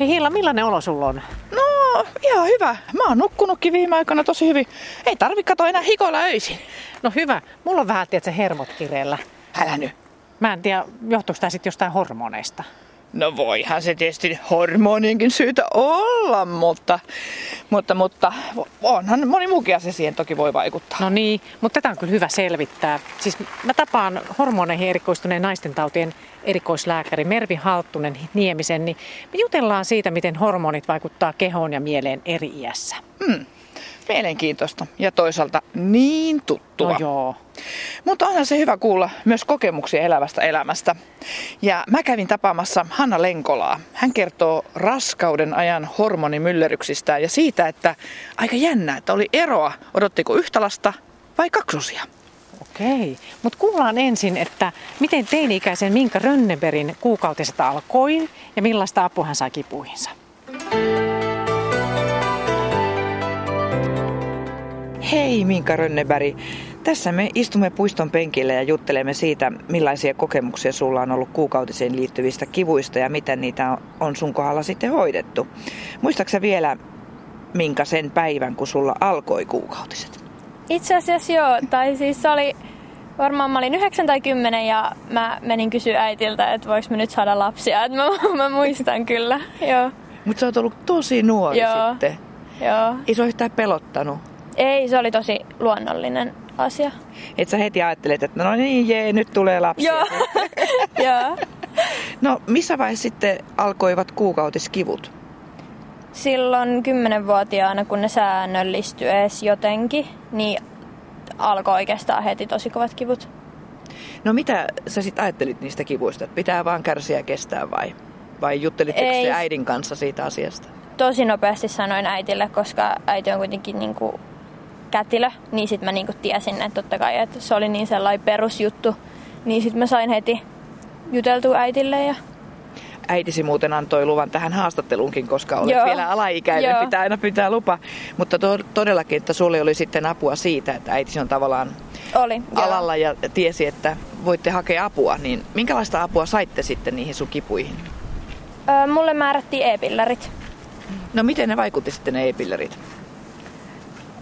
Hei Hilla, millainen olo sulla on? No, ihan hyvä. Mä oon nukkunutkin viime aikoina tosi hyvin. Ei tarvi katoa enää hikoilla öisin. No hyvä. Mulla on vähän, tiedätkö, hermot kireellä. Älä nyt. Mä en tiedä, johtuuko tämä sitten jostain hormoneista. No voihan se tietysti hormonienkin syytä olla, mutta, mutta, mutta onhan moni muukin asia siihen toki voi vaikuttaa. No niin, mutta tätä on kyllä hyvä selvittää. Siis mä tapaan hormoneihin erikoistuneen naisten tautien erikoislääkäri Mervi Halttunen Niemisen, niin me jutellaan siitä, miten hormonit vaikuttaa kehoon ja mieleen eri iässä. Hmm. Mielenkiintoista ja toisaalta niin tuttua. No joo. Mutta onhan se hyvä kuulla myös kokemuksia elävästä elämästä. Ja mä kävin tapaamassa Hanna Lenkolaa. Hän kertoo raskauden ajan hormonimyllerryksistä ja siitä, että aika jännä, että oli eroa, odottiko yhtä lasta vai kaksosia. Okei, mutta kuullaan ensin, että miten teini-ikäisen Minka Rönneberin kuukautiset alkoi ja millaista apua hän sai kipuihinsa. Hei Minka Rönneberg. Tässä me istumme puiston penkillä ja juttelemme siitä, millaisia kokemuksia sulla on ollut kuukautiseen liittyvistä kivuista ja miten niitä on sun kohdalla sitten hoidettu. Muistaaksä vielä, Minka, sen päivän, kun sulla alkoi kuukautiset? Itse asiassa joo, tai siis se oli varmaan mä olin 9 tai 10 ja mä menin kysyä äitiltä, että voiko mä nyt saada lapsia. Et mä, mä muistan kyllä, joo. Mutta sä oot ollut tosi nuori Joo. sitten. joo. Ei se ole yhtään pelottanut. Ei, se oli tosi luonnollinen asia. Et sä heti ajattelet, että no niin jee, nyt tulee lapsia. Joo, joo. No missä vaiheessa sitten alkoivat kuukautiskivut? Silloin kymmenenvuotiaana, kun ne säännöllistyi edes jotenkin, niin alkoi oikeastaan heti tosi kovat kivut. No mitä sä sitten ajattelit niistä kivuista? Pitää vaan kärsiä ja kestää vai? Vai juttelitteko Ei. te äidin kanssa siitä asiasta? Tosi nopeasti sanoin äitille, koska äiti on kuitenkin niinku kätilö, niin sitten mä niinku tiesin, että totta kai, että se oli niin sellainen perusjuttu. Niin sitten mä sain heti juteltua äitille ja Äitisi muuten antoi luvan tähän haastatteluunkin, koska olet Joo. vielä alaikäinen, Joo. pitää aina pitää lupa. Mutta to- todellakin, että sulle oli sitten apua siitä, että äitisi on tavallaan oli. alalla ja tiesi, että voitte hakea apua. Niin minkälaista apua saitte sitten niihin sun kipuihin? Öö, mulle määrättiin e-pillerit. No miten ne vaikutti sitten ne e-pillerit?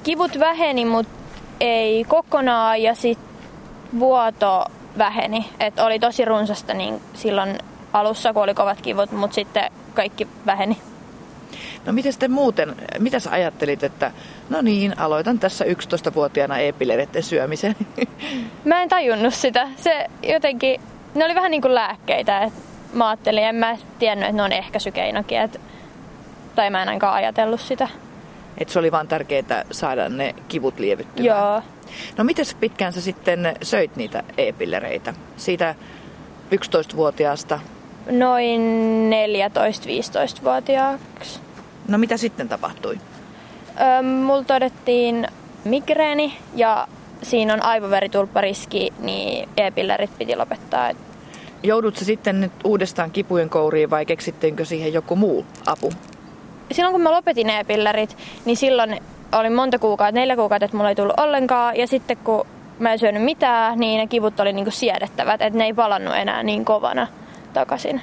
Kivut väheni, mutta ei kokonaan ja sit vuoto väheni. Et oli tosi runsasta niin silloin alussa, kun oli kovat kivut, mutta sitten kaikki väheni. No miten sitten muuten, mitä sä ajattelit, että no niin, aloitan tässä 11-vuotiaana e-pillereiden syömisen? Mä en tajunnut sitä. Se jotenkin, ne oli vähän niin kuin lääkkeitä. Et mä ajattelin, en mä tiennyt, että ne on ehkäisykeinokin. Et, tai mä en ainakaan ajatellut sitä. Että se oli vaan tärkeää saada ne kivut lievyttymään. Joo. No miten pitkään sä sitten söit niitä e-pillereitä? Siitä 11-vuotiaasta. Noin 14-15-vuotiaaksi. No mitä sitten tapahtui? Öö, mulla todettiin migreeni ja siinä on aivoveritulppariski, niin e-pillerit piti lopettaa. Et Joudut sä sitten nyt uudestaan kipujen kouriin vai keksittiinkö siihen joku muu apu? Silloin kun mä lopetin e-pillerit, niin silloin oli monta kuukautta, neljä kuukautta, että mulla ei tullut ollenkaan. Ja sitten kun mä en syönyt mitään, niin ne kivut oli niinku siedettävät, että ne ei palannut enää niin kovana takaisin.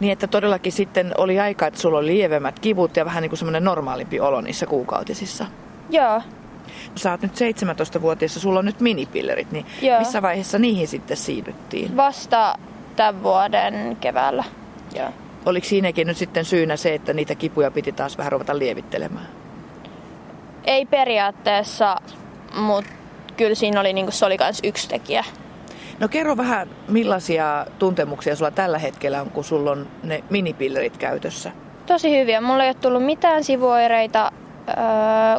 Niin että todellakin sitten oli aika, että sulla oli lievemmät kivut ja vähän niin kuin semmoinen normaalimpi olo niissä kuukautisissa. Joo, Sä oot nyt 17-vuotias ja sulla on nyt minipillerit, niin Joo. missä vaiheessa niihin sitten siirryttiin? vasta tämän vuoden keväällä. Joo. Oliko siinäkin nyt sitten syynä se, että niitä kipuja piti taas vähän ruveta lievittelemään? Ei periaatteessa, mutta kyllä siinä oli, niinku, se oli myös yksi tekijä. No kerro vähän, millaisia tuntemuksia sulla tällä hetkellä on, kun sulla on ne minipillerit käytössä? Tosi hyviä. Mulla ei ole tullut mitään sivuoireita. Öö,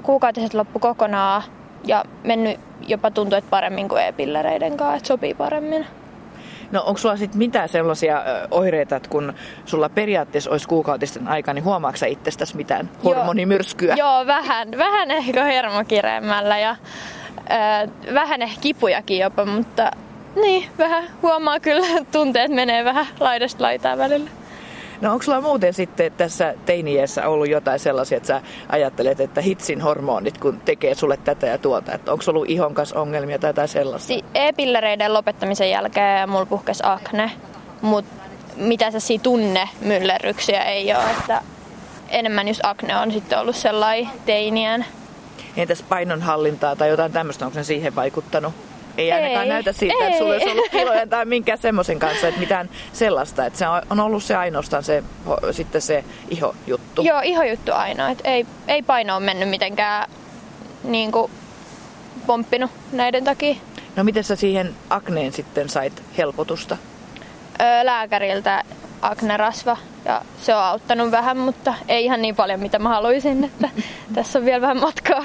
kuukautiset loppu kokonaan ja mennyt jopa tuntuu, että paremmin kuin e-pillereiden kanssa, että sopii paremmin. No onko sulla sitten mitään sellaisia ö, oireita, että kun sulla periaatteessa olisi kuukautisten aika, niin huomaatko sä itsestäsi mitään Joo. hormonimyrskyä? Joo, vähän, vähän ehkä hermokireemmällä ja öö, vähän ehkä kipujakin jopa, mutta niin, vähän huomaa kyllä, tunteet menee vähän laidasta laitaan välillä. No onko sulla muuten sitten tässä teiniässä ollut jotain sellaisia, että sä ajattelet, että hitsin hormonit, kun tekee sulle tätä ja tuota, että onko ollut ihon kanssa ongelmia tai jotain sellaista? Si- e-pillereiden lopettamisen jälkeen mulla puhkesi akne, mutta mitä se tunne myllerryksiä ei ole, että enemmän just akne on sitten ollut sellainen teinien. Entäs painonhallintaa tai jotain tämmöistä, onko se siihen vaikuttanut? Ei ainakaan ei, näytä siitä, ei. että sulla olisi ollut kiloja tai minkään semmoisen kanssa, että mitään sellaista. Että se on ollut se ainoastaan se, sitten se ihojuttu. Joo, ihojuttu ainoa. Että ei, ei paino ole mennyt mitenkään niin kuin pomppinut näiden takia. No miten sä siihen akneen sitten sait helpotusta? Öö, lääkäriltä aknerasva ja se on auttanut vähän, mutta ei ihan niin paljon mitä mä haluaisin, että tässä on vielä vähän matkaa.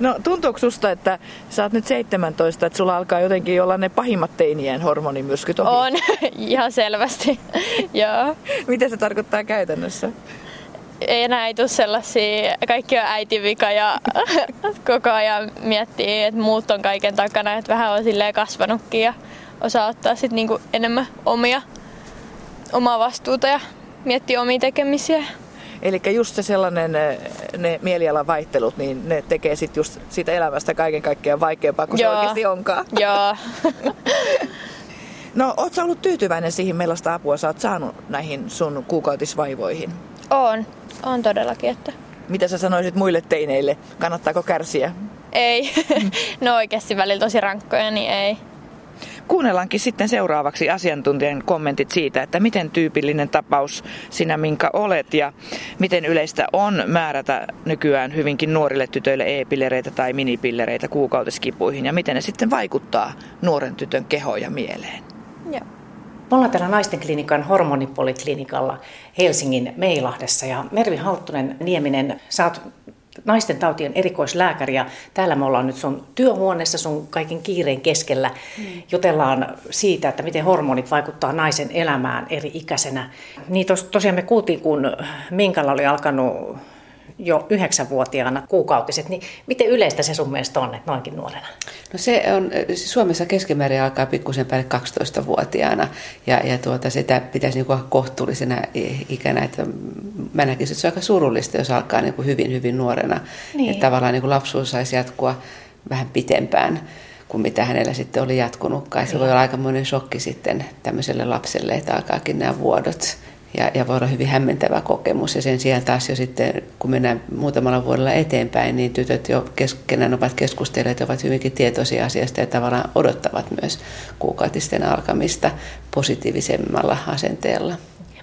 No tuntuuko susta, että sä oot nyt 17, että sulla alkaa jotenkin olla ne pahimmat teinien hormonimyrskyt ohi? On, ihan selvästi, joo. Mitä se tarkoittaa käytännössä? ei enää ei tule sellaisia, kaikki on äitivika ja koko ajan miettii, että muut on kaiken takana, että vähän on silleen kasvanutkin ja osaa ottaa sitten niinku enemmän omia, omaa vastuuta ja miettiä omia tekemisiä. Eli just se sellainen, ne mielialan vaihtelut, niin ne tekee sitten just siitä elämästä kaiken kaikkiaan vaikeampaa kuin Joo. se oikeasti onkaan. Joo. no, oot sä ollut tyytyväinen siihen, millaista apua sä oot saanut näihin sun kuukautisvaivoihin? On. On todellakin, että... Mitä sä sanoisit muille teineille? Kannattaako kärsiä? Ei. no oikeasti välillä tosi rankkoja, niin ei. Kuunnellaankin sitten seuraavaksi asiantuntijan kommentit siitä, että miten tyypillinen tapaus sinä minkä olet ja miten yleistä on määrätä nykyään hyvinkin nuorille tytöille e-pillereitä tai minipillereitä kuukautiskipuihin ja miten ne sitten vaikuttaa nuoren tytön kehoon ja mieleen. Joo. Me ollaan täällä naisten klinikan hormonipoliklinikalla Helsingin Meilahdessa ja Mervi Halttunen Nieminen, sä oot naisten tautien erikoislääkäri ja täällä me ollaan nyt sun työhuoneessa sun kaiken kiireen keskellä. Mm. Jutellaan siitä, että miten hormonit vaikuttaa naisen elämään eri ikäisenä. Niin tos, tosiaan me kuultiin, kun Minkalla oli alkanut jo yhdeksänvuotiaana kuukautiset, niin miten yleistä se sun mielestä on, että noinkin nuorena? No se on, Suomessa keskimäärin alkaa pikkusen päälle 12-vuotiaana ja, ja tuota, sitä pitäisi niin kohtuullisena ikänä, että mä näkisin, että se on aika surullista, jos alkaa niin kuin hyvin, hyvin nuorena. Niin. Että tavallaan niin kuin lapsuus saisi jatkua vähän pitempään kuin mitä hänellä sitten oli jatkunutkaan. Se voi olla aikamoinen shokki sitten tämmöiselle lapselle, että alkaakin nämä vuodot ja, ja voi olla hyvin hämmentävä kokemus. Ja sen sijaan taas jo sitten, kun mennään muutamalla vuodella eteenpäin, niin tytöt jo keskenään ovat keskustelleet, ovat hyvinkin tietoisia asiasta ja tavallaan odottavat myös kuukautisten alkamista positiivisemmalla asenteella.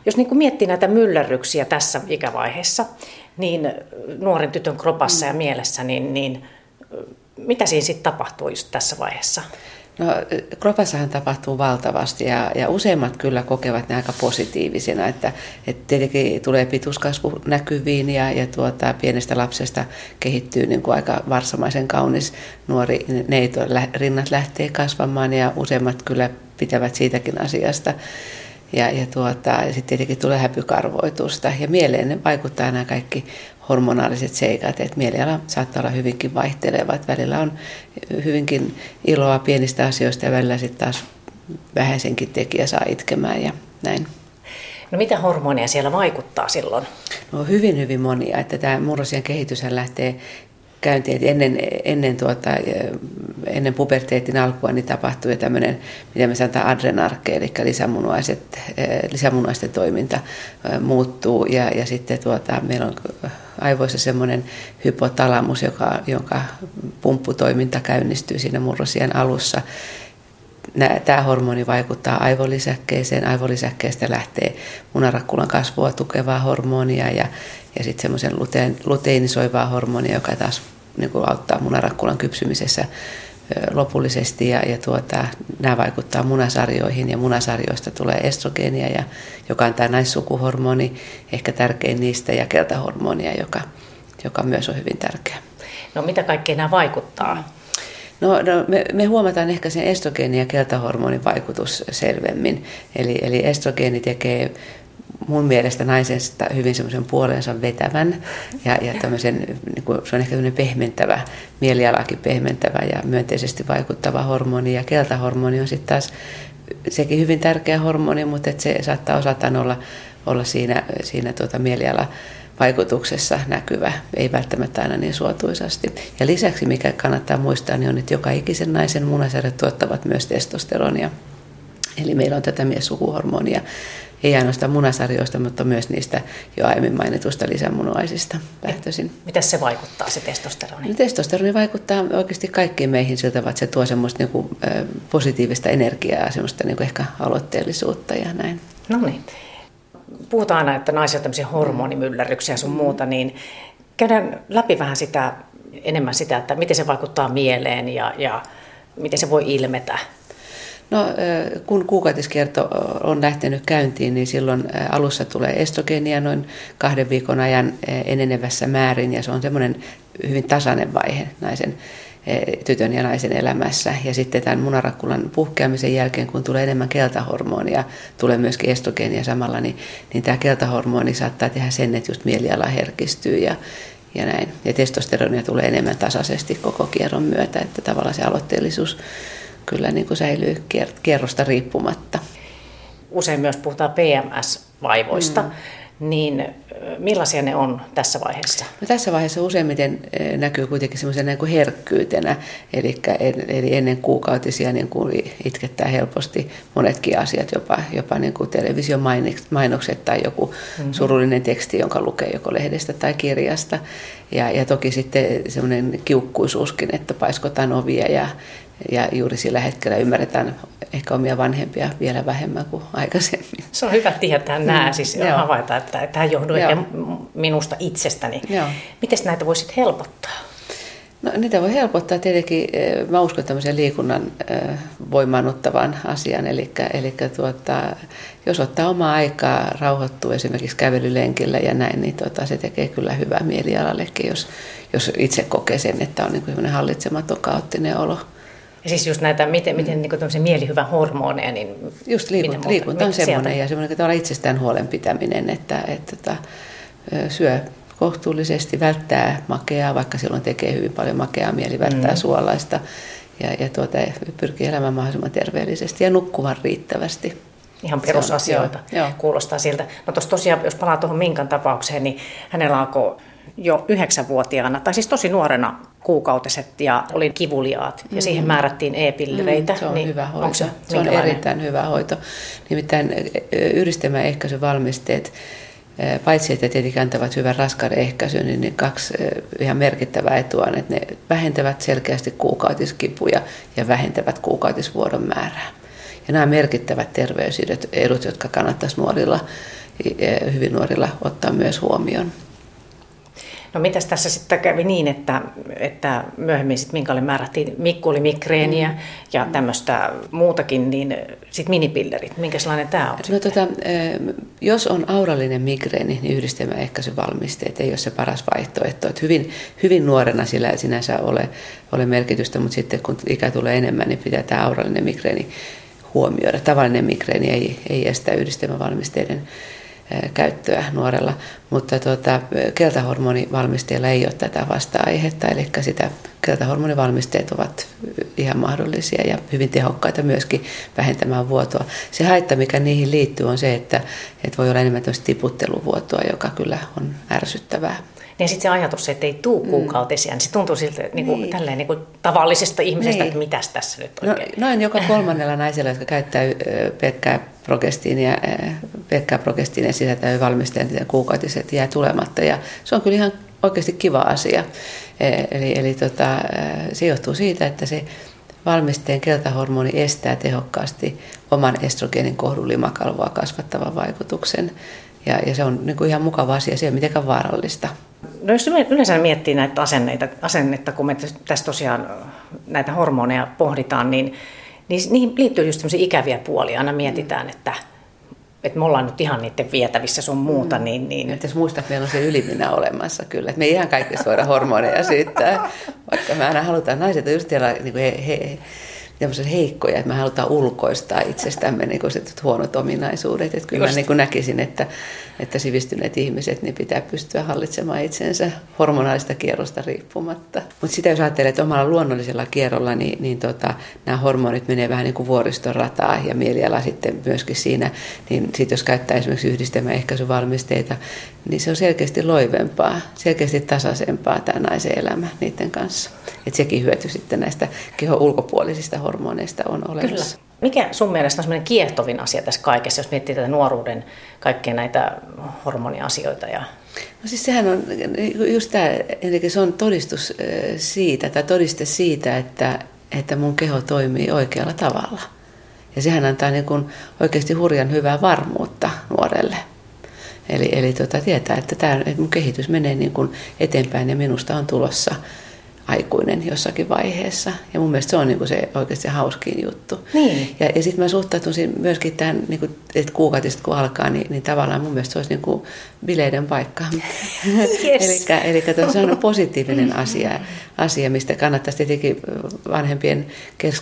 Jos niin kuin miettii näitä myllerryksiä tässä ikävaiheessa, niin nuoren tytön kropassa ja mielessä, niin, niin mitä siinä sitten tapahtuu just tässä vaiheessa? No, kropassahan tapahtuu valtavasti ja, ja useimmat kyllä kokevat ne aika positiivisina, että, että tietenkin tulee pituuskasvu näkyviin ja, ja tuota, pienestä lapsesta kehittyy niin kuin aika varsamaisen kaunis nuori neito, rinnat lähtee kasvamaan ja useimmat kyllä pitävät siitäkin asiasta. Ja, ja, tuota, ja sitten tietenkin tulee häpykarvoitusta ja mieleen ne vaikuttaa nämä kaikki hormonaaliset seikat, että mieliala saattaa olla hyvinkin vaihteleva. Että välillä on hyvinkin iloa pienistä asioista ja välillä sitten taas vähäisenkin tekijä saa itkemään ja näin. No mitä hormonia siellä vaikuttaa silloin? No hyvin, hyvin monia. Että tämä murrosien kehitys lähtee käyntiin, että ennen, ennen, tuota, ennen puberteetin alkua niin tapahtui tämmöinen, mitä me sanotaan adrenarke, eli lisämunuaiset, lisämunuaisten toiminta muuttuu ja, ja sitten tuota, meillä on aivoissa semmoinen hypotalamus, joka, jonka pumpputoiminta käynnistyy siinä murrosien alussa. Tämä hormoni vaikuttaa aivolisäkkeeseen. Aivolisäkkeestä lähtee munarakkulan kasvua tukevaa hormonia ja, ja sitten semmoisen luteinisoivaa hormonia, joka taas niin auttaa munarakkulan kypsymisessä lopullisesti ja, ja tuota, nämä vaikuttaa munasarjoihin ja munasarjoista tulee estrogeenia, ja, joka on tämä naissukuhormoni, ehkä tärkein niistä, ja keltahormonia, joka, joka myös on hyvin tärkeä. No mitä kaikkea nämä vaikuttaa? No, no me, me huomataan ehkä sen estrogeeni- ja keltahormonin vaikutus selvemmin. Eli, eli estrogeeni tekee mun mielestä naisesta hyvin semmoisen puolensa vetävän ja, ja tämmöisen, niin kuin, se on ehkä tämmöinen pehmentävä, mielialakin pehmentävä ja myönteisesti vaikuttava hormoni ja keltahormoni on sitten taas sekin hyvin tärkeä hormoni, mutta että se saattaa osataan olla, olla siinä, siinä tuota mieliala vaikutuksessa näkyvä, ei välttämättä aina niin suotuisasti. Ja lisäksi, mikä kannattaa muistaa, niin on, että joka ikisen naisen munasarjat tuottavat myös testosteronia. Eli meillä on tätä miessukuhormonia, ei ainoastaan munasarjoista, mutta myös niistä jo aiemmin mainitusta lisämunuaisista lähtöisin. Miten se vaikuttaa, se testosteroni? No, testosteroni vaikuttaa oikeasti kaikkiin meihin siltä, että se tuo semmoista niin kuin, positiivista energiaa, semmoista niin kuin ehkä aloitteellisuutta ja näin. No niin. Puhutaan aina, että naisilla on tämmöisiä hormonimyllerryksiä sun muuta, niin käydään läpi vähän sitä, enemmän sitä, että miten se vaikuttaa mieleen ja, ja miten se voi ilmetä No, kun kuukautiskierto on lähtenyt käyntiin, niin silloin alussa tulee estrogeenia noin kahden viikon ajan enenevässä määrin, ja se on semmoinen hyvin tasainen vaihe naisen tytön ja naisen elämässä. Ja sitten tämän munarakkulan puhkeamisen jälkeen, kun tulee enemmän keltahormonia, tulee myöskin estrogeenia samalla, niin, niin tämä keltahormoni saattaa tehdä sen, että just mieliala herkistyy ja, ja näin. Ja testosteronia tulee enemmän tasaisesti koko kierron myötä, että tavallaan se aloitteellisuus kyllä niin kuin säilyy kierrosta riippumatta. Usein myös puhutaan PMS-vaivoista. Mm. Niin millaisia ne on tässä vaiheessa? No tässä vaiheessa useimmiten näkyy kuitenkin semmoisena niin herkkyytenä, eli, eli ennen kuukautisia niin kuin itkettää helposti monetkin asiat, jopa, jopa niin kuin television mainokset tai joku mm-hmm. surullinen teksti, jonka lukee joko lehdestä tai kirjasta. Ja, ja toki sitten semmoinen kiukkuisuuskin, että paiskotaan ovia ja, ja juuri sillä hetkellä ymmärretään ehkä omia vanhempia vielä vähemmän kuin aikaisemmin. Se on hyvä tietää nämä, mm, siis joo. havaita, että tämä johtuu ehkä minusta itsestäni. Miten näitä voisit helpottaa? No, niitä voi helpottaa tietenkin, eh, mä uskon tämmöisen liikunnan eh, voimaannuttavan asian, eli, eli tuota, jos ottaa omaa aikaa, rauhoittuu esimerkiksi kävelylenkillä ja näin, niin tuota, se tekee kyllä hyvää mielialallekin, jos, jos itse kokee sen, että on niin hallitsematon kaoottinen olo. Siis just näitä, miten, miten niin kuin mielihyvä hormoneja, niin... Just liikunta, liikunta on semmoinen ja semmoinen tavalla itsestään huolen pitäminen, että, että, että syö kohtuullisesti, välttää makeaa, vaikka silloin tekee hyvin paljon makeaa mieli, välttää mm. suolaista ja, ja tuota, pyrkii elämään mahdollisimman terveellisesti ja nukkumaan riittävästi. Ihan perusasioita on, joo, joo. kuulostaa siltä. No tuossa tosiaan, jos palaa tuohon Minkan tapaukseen, niin hänellä alkoi jo yhdeksänvuotiaana, tai siis tosi nuorena kuukautiset ja oli kivuliaat ja siihen mm. määrättiin e-pillereitä. Mm, se on niin hyvä hoito. se, se on erittäin hyvä hoito. Nimittäin yhdistelmäehkäisyvalmisteet, paitsi että tietenkin antavat hyvän raskauden ehkäisyn, niin ne kaksi ihan merkittävää etua on, että ne vähentävät selkeästi kuukautiskipuja ja vähentävät kuukautisvuodon määrää. Ja nämä merkittävät terveysedut, jotka kannattaisi nuorilla, hyvin nuorilla ottaa myös huomioon. No mitäs tässä sitten kävi niin, että, että myöhemmin sitten Minkalle määrättiin mikkulimikreeniä mm. ja tämmöistä muutakin, niin sitten minipillerit, minkälainen tämä on? No, tota, jos on aurallinen migreeni, niin yhdistelmäehkäisyvalmisteet ei ole se paras vaihtoehto. Että hyvin, hyvin nuorena sillä ei sinänsä ole, ole merkitystä, mutta sitten kun ikä tulee enemmän, niin pitää tämä aurallinen migreeni huomioida. Tavallinen migreeni ei, ei estä yhdistelmävalmisteiden käyttöä nuorella, mutta tuota, keltahormonivalmisteilla ei ole tätä vasta-aihetta, eli sitä keltahormonivalmisteet ovat ihan mahdollisia ja hyvin tehokkaita myöskin vähentämään vuotoa. Se haitta, mikä niihin liittyy, on se, että, että voi olla enemmän tiputteluvuotoa, joka kyllä on ärsyttävää. Niin sitten se ajatus, että ei tuu mm. kuukautisia, niin se tuntuu siltä niin kuin, niin. Tälleen, niin kuin tavallisesta ihmisestä, niin. että mitäs tässä nyt no, oikein. No, noin joka kolmannella naisella, jotka käyttää pelkkää progestiinia, pelkkää progestiinia sisältävä valmisteen kuukautiset jää tulematta. Ja se on kyllä ihan oikeasti kiva asia. Eli, eli tota, se johtuu siitä, että se valmisteen keltahormoni estää tehokkaasti oman estrogeenin kohdun limakalvoa kasvattavan vaikutuksen. Ja, ja se on niin kuin ihan mukava asia, se ei ole mitenkään vaarallista. No jos yleensä miettii näitä asenneita, asennetta, kun me tässä tosiaan näitä hormoneja pohditaan, niin, niin niihin liittyy just sellaisia ikäviä puolia. Aina mietitään, että, että me ollaan nyt ihan niiden vietävissä sun muuta. Mm. Niin, niin... Nyt jos muistat, että meillä on se yliminä olemassa kyllä. Että me ei ihan kaikista voida hormoneja syyttää, vaikka me aina halutaan, naiset just siellä, niin kuin he, he, tämmöisiä heikkoja, että me halutaan ulkoistaa itsestämme niin kuin huonot ominaisuudet. Että kyllä Just. mä niin kuin näkisin, että, että sivistyneet ihmiset niin pitää pystyä hallitsemaan itsensä hormonaalista kierrosta riippumatta. Mutta sitä jos ajattelee, että omalla luonnollisella kierrolla, niin, niin tota, nämä hormonit menee vähän niin kuin vuoristorataa ja mieliala sitten myöskin siinä. Niin sitten jos käyttää esimerkiksi yhdistelmäehkäisyvalmisteita, niin se on selkeästi loivempaa, selkeästi tasaisempaa tämä naisen elämä niiden kanssa. Että sekin hyöty sitten näistä kehon ulkopuolisista hormoneista on olemassa. Kyllä. Mikä sun mielestä on semmoinen kiehtovin asia tässä kaikessa, jos miettii tätä nuoruuden kaikkia näitä hormoniasioita? Ja... No siis sehän on just tämä, eli se on todistus siitä, tai todiste siitä, että, että mun keho toimii oikealla tavalla. Ja sehän antaa niin kuin oikeasti hurjan hyvää varmuutta nuorelle. Eli, eli tota, tietää, että, tämä, että mun kehitys menee niin kuin eteenpäin ja minusta on tulossa aikuinen jossakin vaiheessa. Ja mun mielestä se on niin kuin se oikeasti se hauskin juttu. Niin. Ja, ja sitten mä suhtautuisin myöskin tähän, niin kuin, että kuukautista kun alkaa, niin, niin tavallaan mun mielestä se olisi niin kuin bileiden paikka. Yes. eli se on positiivinen asia, asia, mistä kannattaisi tietenkin vanhempien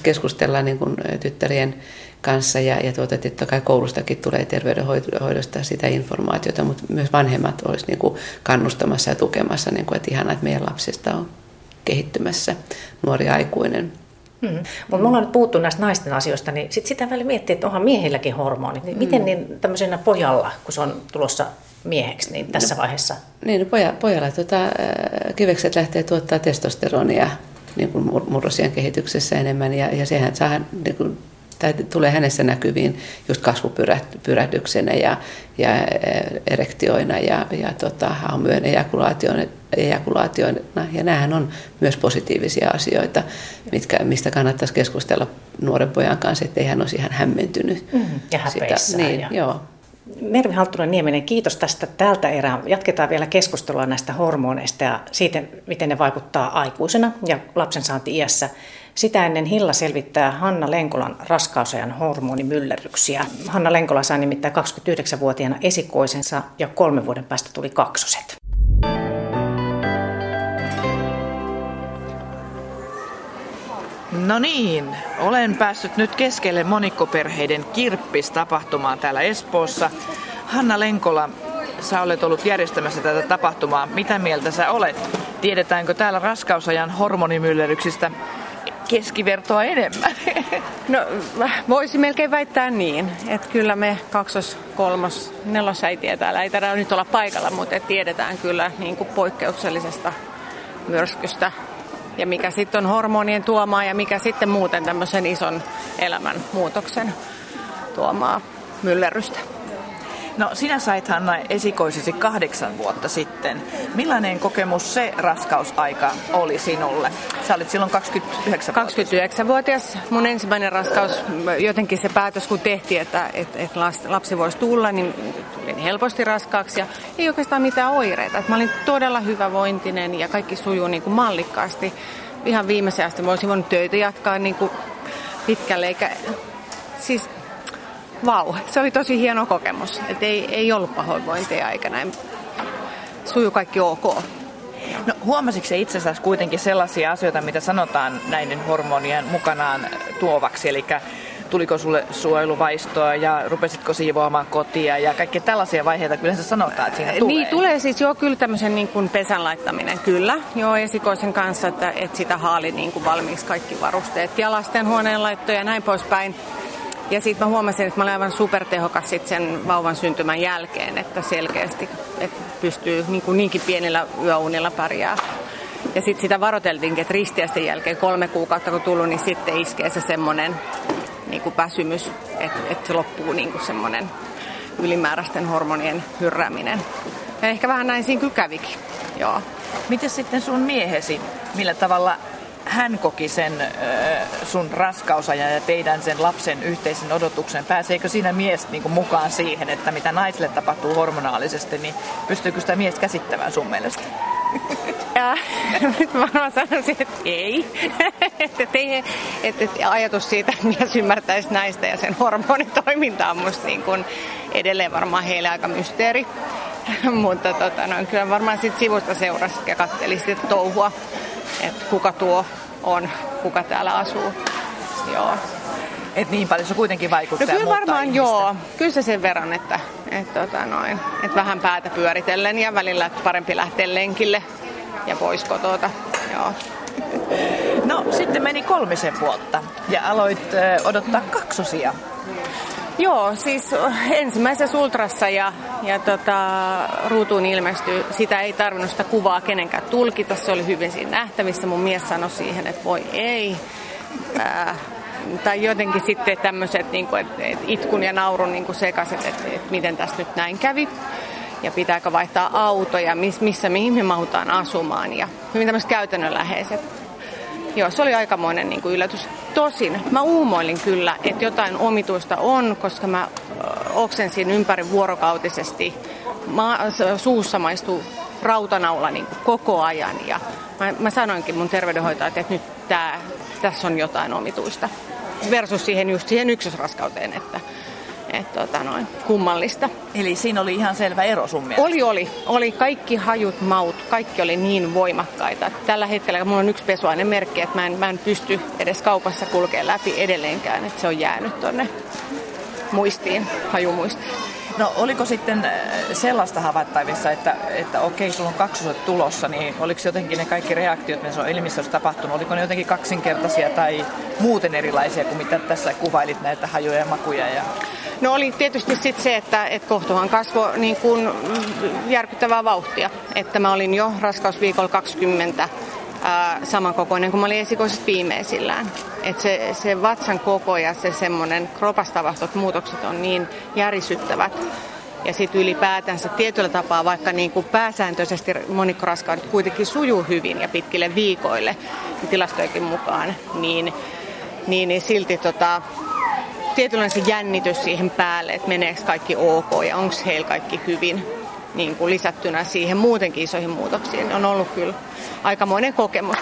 keskustella niin kuin tyttärien kanssa ja, ja tuota, että totta kai koulustakin tulee terveydenhoidosta sitä informaatiota, mutta myös vanhemmat olisi niin kuin kannustamassa ja tukemassa, niin kuin, että ihanaa, että meidän lapsista on kehittymässä nuori aikuinen. Hmm. Mutta me ollaan nyt puhuttu näistä naisten asioista, niin sit sitä välillä miettii, että onhan miehilläkin hormonit. Niin miten niin tämmöisenä pojalla, kun se on tulossa mieheksi, niin tässä no, vaiheessa? Niin, no poja, pojalla tuota, kivekset lähtee tuottaa testosteronia niin kuin murrosien kehityksessä enemmän, ja, ja sehän saa niin kuin, tai tulee hänessä näkyviin just kasvupyrähdyksenä ja, ja erektioina ja, ja tota, haumyön ejakulaatioina, ejakulaatioina. Ja nämähän on myös positiivisia asioita, mitkä, mistä kannattaisi keskustella nuoren pojan kanssa, ettei hän olisi ihan hämmentynyt. Mm, ja sitä. Niin, ja... joo. Mervi Halttunen Nieminen, kiitos tästä tältä erää. Jatketaan vielä keskustelua näistä hormoneista ja siitä, miten ne vaikuttaa aikuisena ja lapsen saanti iässä. Sitä ennen Hilla selvittää Hanna Lenkolan raskausajan hormonimyllerryksiä. Hanna Lenkola sai nimittäin 29-vuotiaana esikoisensa ja kolmen vuoden päästä tuli kaksoset. No niin, olen päässyt nyt keskelle monikkoperheiden kirppistapahtumaan täällä Espoossa. Hanna Lenkola, sä olet ollut järjestämässä tätä tapahtumaa. Mitä mieltä sä olet? Tiedetäänkö täällä raskausajan hormonimyllerryksistä keskivertoa enemmän. No voisi melkein väittää niin, että kyllä me kaksos, kolmos, nelosäitiä täällä ei tarvitse nyt olla paikalla, mutta tiedetään kyllä niin kuin poikkeuksellisesta myrskystä ja mikä sitten on hormonien tuomaa ja mikä sitten muuten tämmöisen ison elämän muutoksen tuomaa myllerrystä. No sinä sait Hanna esikoisesi kahdeksan vuotta sitten. Millainen kokemus se raskausaika oli sinulle? Sä olit silloin 29 29-vuotias. Mun ensimmäinen raskaus, jotenkin se päätös kun tehtiin, että, että, että lapsi voisi tulla, niin tulin helposti raskaaksi ja ei oikeastaan mitään oireita. Mä olin todella hyvävointinen ja kaikki sujuu niin kuin mallikkaasti. Ihan viimeisen asti mä olisin voinut töitä jatkaa niin kuin pitkälle, eikä siis vau, se oli tosi hieno kokemus. Et ei, ei ollut pahoinvointia eikä näin. Suju kaikki ok. No, huomasitko se itse asiassa kuitenkin sellaisia asioita, mitä sanotaan näiden hormonien mukanaan tuovaksi? Eli tuliko sulle suojeluvaistoa ja rupesitko siivoamaan kotia ja kaikki tällaisia vaiheita kyllä se sanotaan, että siinä tulee. Niin, tulee siis jo kyllä tämmöisen niin kuin pesän laittaminen, kyllä. Joo, esikoisen kanssa, että, että sitä haali niin kuin valmiiksi kaikki varusteet ja lastenhuoneen laitto ja näin poispäin. Ja sitten mä huomasin, että mä olen aivan supertehokas sit sen vauvan syntymän jälkeen, että selkeästi että pystyy niin kuin niinkin pienillä yöunilla pärjää. Ja sitten sitä varoteltiinkin, että ristiäisten jälkeen kolme kuukautta kun tullut, niin sitten iskee se semmoinen niin väsymys, että, että se loppuu niin kuin semmoinen ylimääräisten hormonien hyrrääminen. Ja ehkä vähän näin siinä kyllä kävikin, joo. Miten sitten sun miehesi, millä tavalla hän koki sen sun raskausajan ja teidän sen lapsen yhteisen odotuksen? Pääseekö siinä mies niin kuin mukaan siihen, että mitä naisille tapahtuu hormonaalisesti, niin pystyykö sitä mies käsittämään sun mielestä? Ja nyt varmaan sanoisin, että ei. että, ei että, että ajatus siitä, että mies ymmärtäisi näistä ja sen hormonitoimintaa on musta niin kuin edelleen varmaan heille aika mysteeri. Mutta tota, no, kyllä varmaan sit sivusta seurasi ja katteli sitä touhua että kuka tuo on, kuka täällä asuu. Joo. Et niin paljon se kuitenkin vaikuttaa No kyllä varmaan ihmistä. joo. Kyllä se sen verran, että, että, tota noin, että vähän päätä pyöritellen ja välillä parempi lähteä lenkille ja pois kotota. Joo. No sitten meni kolmisen vuotta ja aloit odottaa kaksosia. Joo, siis ensimmäisessä ultrassa ja, ja tota, ruutuun ilmestyi. Sitä ei tarvinnut sitä kuvaa kenenkään tulkita. Se oli hyvin siinä nähtävissä. Mun mies sanoi siihen, että voi ei. Ää, tai jotenkin sitten tämmöiset niin itkun ja naurun niin kuin sekaiset, että, että miten tässä nyt näin kävi ja pitääkö vaihtaa autoja, missä mihin me mahutaan asumaan ja hyvin tämmöiset käytännönläheiset. Joo, se oli aikamoinen niin kuin yllätys. Tosin mä uumoilin kyllä, että jotain omituista on, koska mä oksensin ympäri vuorokautisesti. Ma- suussa maistuu rautanaula niin kuin koko ajan ja mä, mä sanoinkin mun terveydenhoitajalle, että nyt tää, tässä on jotain omituista. Versus siihen just siihen ykkösraskauteen, että et, tota noin, kummallista. Eli siinä oli ihan selvä ero sun mielestä? Oli, oli. Oli kaikki hajut, maut, kaikki oli niin voimakkaita. Tällä hetkellä mulla on yksi pesuainemerkki, että mä en, mä en pysty edes kaupassa kulkea läpi edelleenkään, että se on jäänyt tonne muistiin, hajumuistiin. No oliko sitten äh, sellaista havaittavissa, että, että okei, sulla on kaksoset tulossa, niin oliko jotenkin ne kaikki reaktiot, mitä on elimistössä tapahtunut, oliko ne jotenkin kaksinkertaisia tai muuten erilaisia kuin mitä tässä kuvailit näitä hajuja ja makuja? Ja... No oli tietysti sitten se, että, että kohtuhan kasvoi niin kuin järkyttävää vauhtia. Että mä olin jo raskausviikolla 20 samankokoinen kuin mä olin esikoisessa viimeisillään. Et se, se vatsan koko ja se semmoinen kropasta muutokset on niin järisyttävät. Ja sitten ylipäätänsä tietyllä tapaa, vaikka niin kuin pääsääntöisesti monikkoraskaudet kuitenkin sujuu hyvin ja pitkille viikoille niin tilastojenkin mukaan, niin, niin, niin silti tota, tietynlainen se jännitys siihen päälle, että meneekö kaikki ok ja onko heillä kaikki hyvin niin kuin lisättynä siihen muutenkin isoihin muutoksiin. On ollut kyllä aikamoinen kokemus.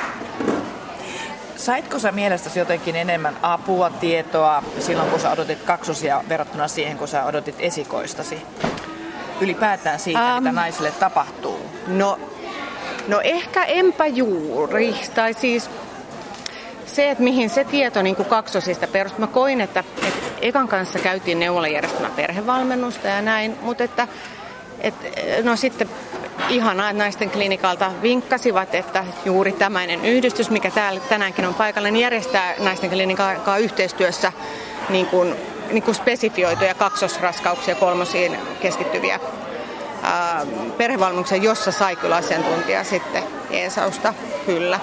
Saitko sä mielestäsi jotenkin enemmän apua, tietoa silloin, kun sä odotit kaksosia verrattuna siihen, kun sä odotit esikoistasi? Ylipäätään siitä, um, mitä naisille tapahtuu. No, no ehkä enpä juuri. Tai siis se, että mihin se tieto niin kuin kaksosista perustuu. Mä koin, että, että Ekan kanssa käytiin neuvolajärjestelmä perhevalmennusta ja näin, mutta että, että no sitten ihanaa, että naisten klinikalta vinkkasivat, että juuri tämäinen yhdistys, mikä täällä tänäänkin on paikalla, niin järjestää naisten klinikan yhteistyössä niin kuin, niin kuin spesifioituja kaksosraskauksia kolmosiin keskittyviä ää, perhevalmennuksia, jossa sai kyllä asiantuntija sitten Eesausta, kyllä.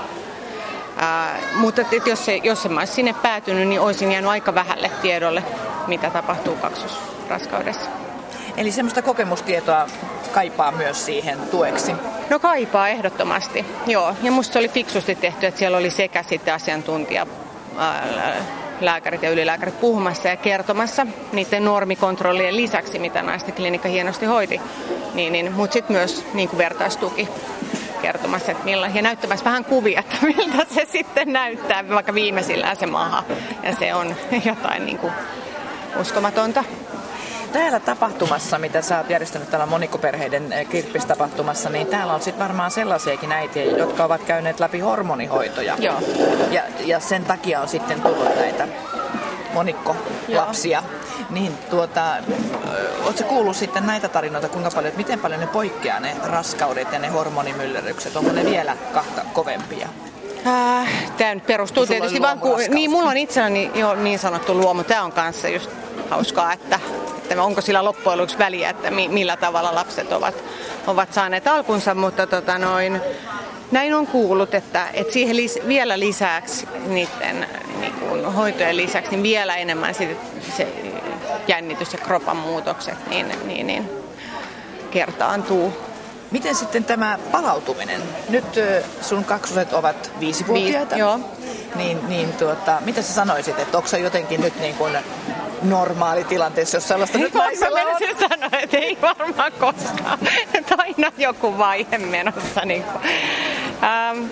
Ää, mutta että jos, se, jos se mä olisin sinne päätynyt, niin olisin jäänyt aika vähälle tiedolle, mitä tapahtuu kaksosraskaudessa. Eli semmoista kokemustietoa kaipaa myös siihen tueksi? No kaipaa ehdottomasti, joo. Ja musta se oli fiksusti tehty, että siellä oli sekä sitten asiantuntija lääkärit ja ylilääkärit puhumassa ja kertomassa niiden normikontrollien lisäksi, mitä naisten klinikka hienosti hoiti. Niin, niin, mutta sitten myös niin kuin vertaistuki kertomassa, että millä, ja näyttämässä vähän kuvia, että miltä se sitten näyttää, vaikka viimeisillään se maha. Ja se on jotain niin kuin uskomatonta täällä tapahtumassa, mitä sä oot järjestänyt täällä monikkoperheiden eh, kirppistapahtumassa, niin täällä on sitten varmaan sellaisiakin äitiä, jotka ovat käyneet läpi hormonihoitoja. Joo. Ja, ja sen takia on sitten tullut näitä monikkolapsia. Niin tuota, ootko kuullut sitten näitä tarinoita, kuinka paljon, että miten paljon ne poikkeaa ne raskaudet ja ne hormonimyllerrykset? Onko ne vielä kahta kovempia? Äh, Tämä perustuu tietysti vaan, ku, niin mulla on itselläni jo niin sanottu luomu. Tämä on kanssa just hauskaa, että, että onko sillä loppujen lopuksi väliä, että mi, millä tavalla lapset ovat, ovat saaneet alkunsa, mutta tota noin, näin on kuullut, että, että siihen lis, vielä lisäksi niiden niin kuin, hoitojen lisäksi, niin vielä enemmän sit, se jännitys ja kropan muutokset niin, niin, niin kertaantuu. Miten sitten tämä palautuminen? Nyt sun kaksoset ovat viisivuotiaita. Viisi, joo. Niin, niin tuota, mitä sä sanoisit, että onko se jotenkin nyt niin kuin normaali tilanteessa, jos sellaista nyt naisella on? Mä sanoa, että ei varmaan koskaan. Että aina joku vaihe menossa. Niin kuin. Ähm,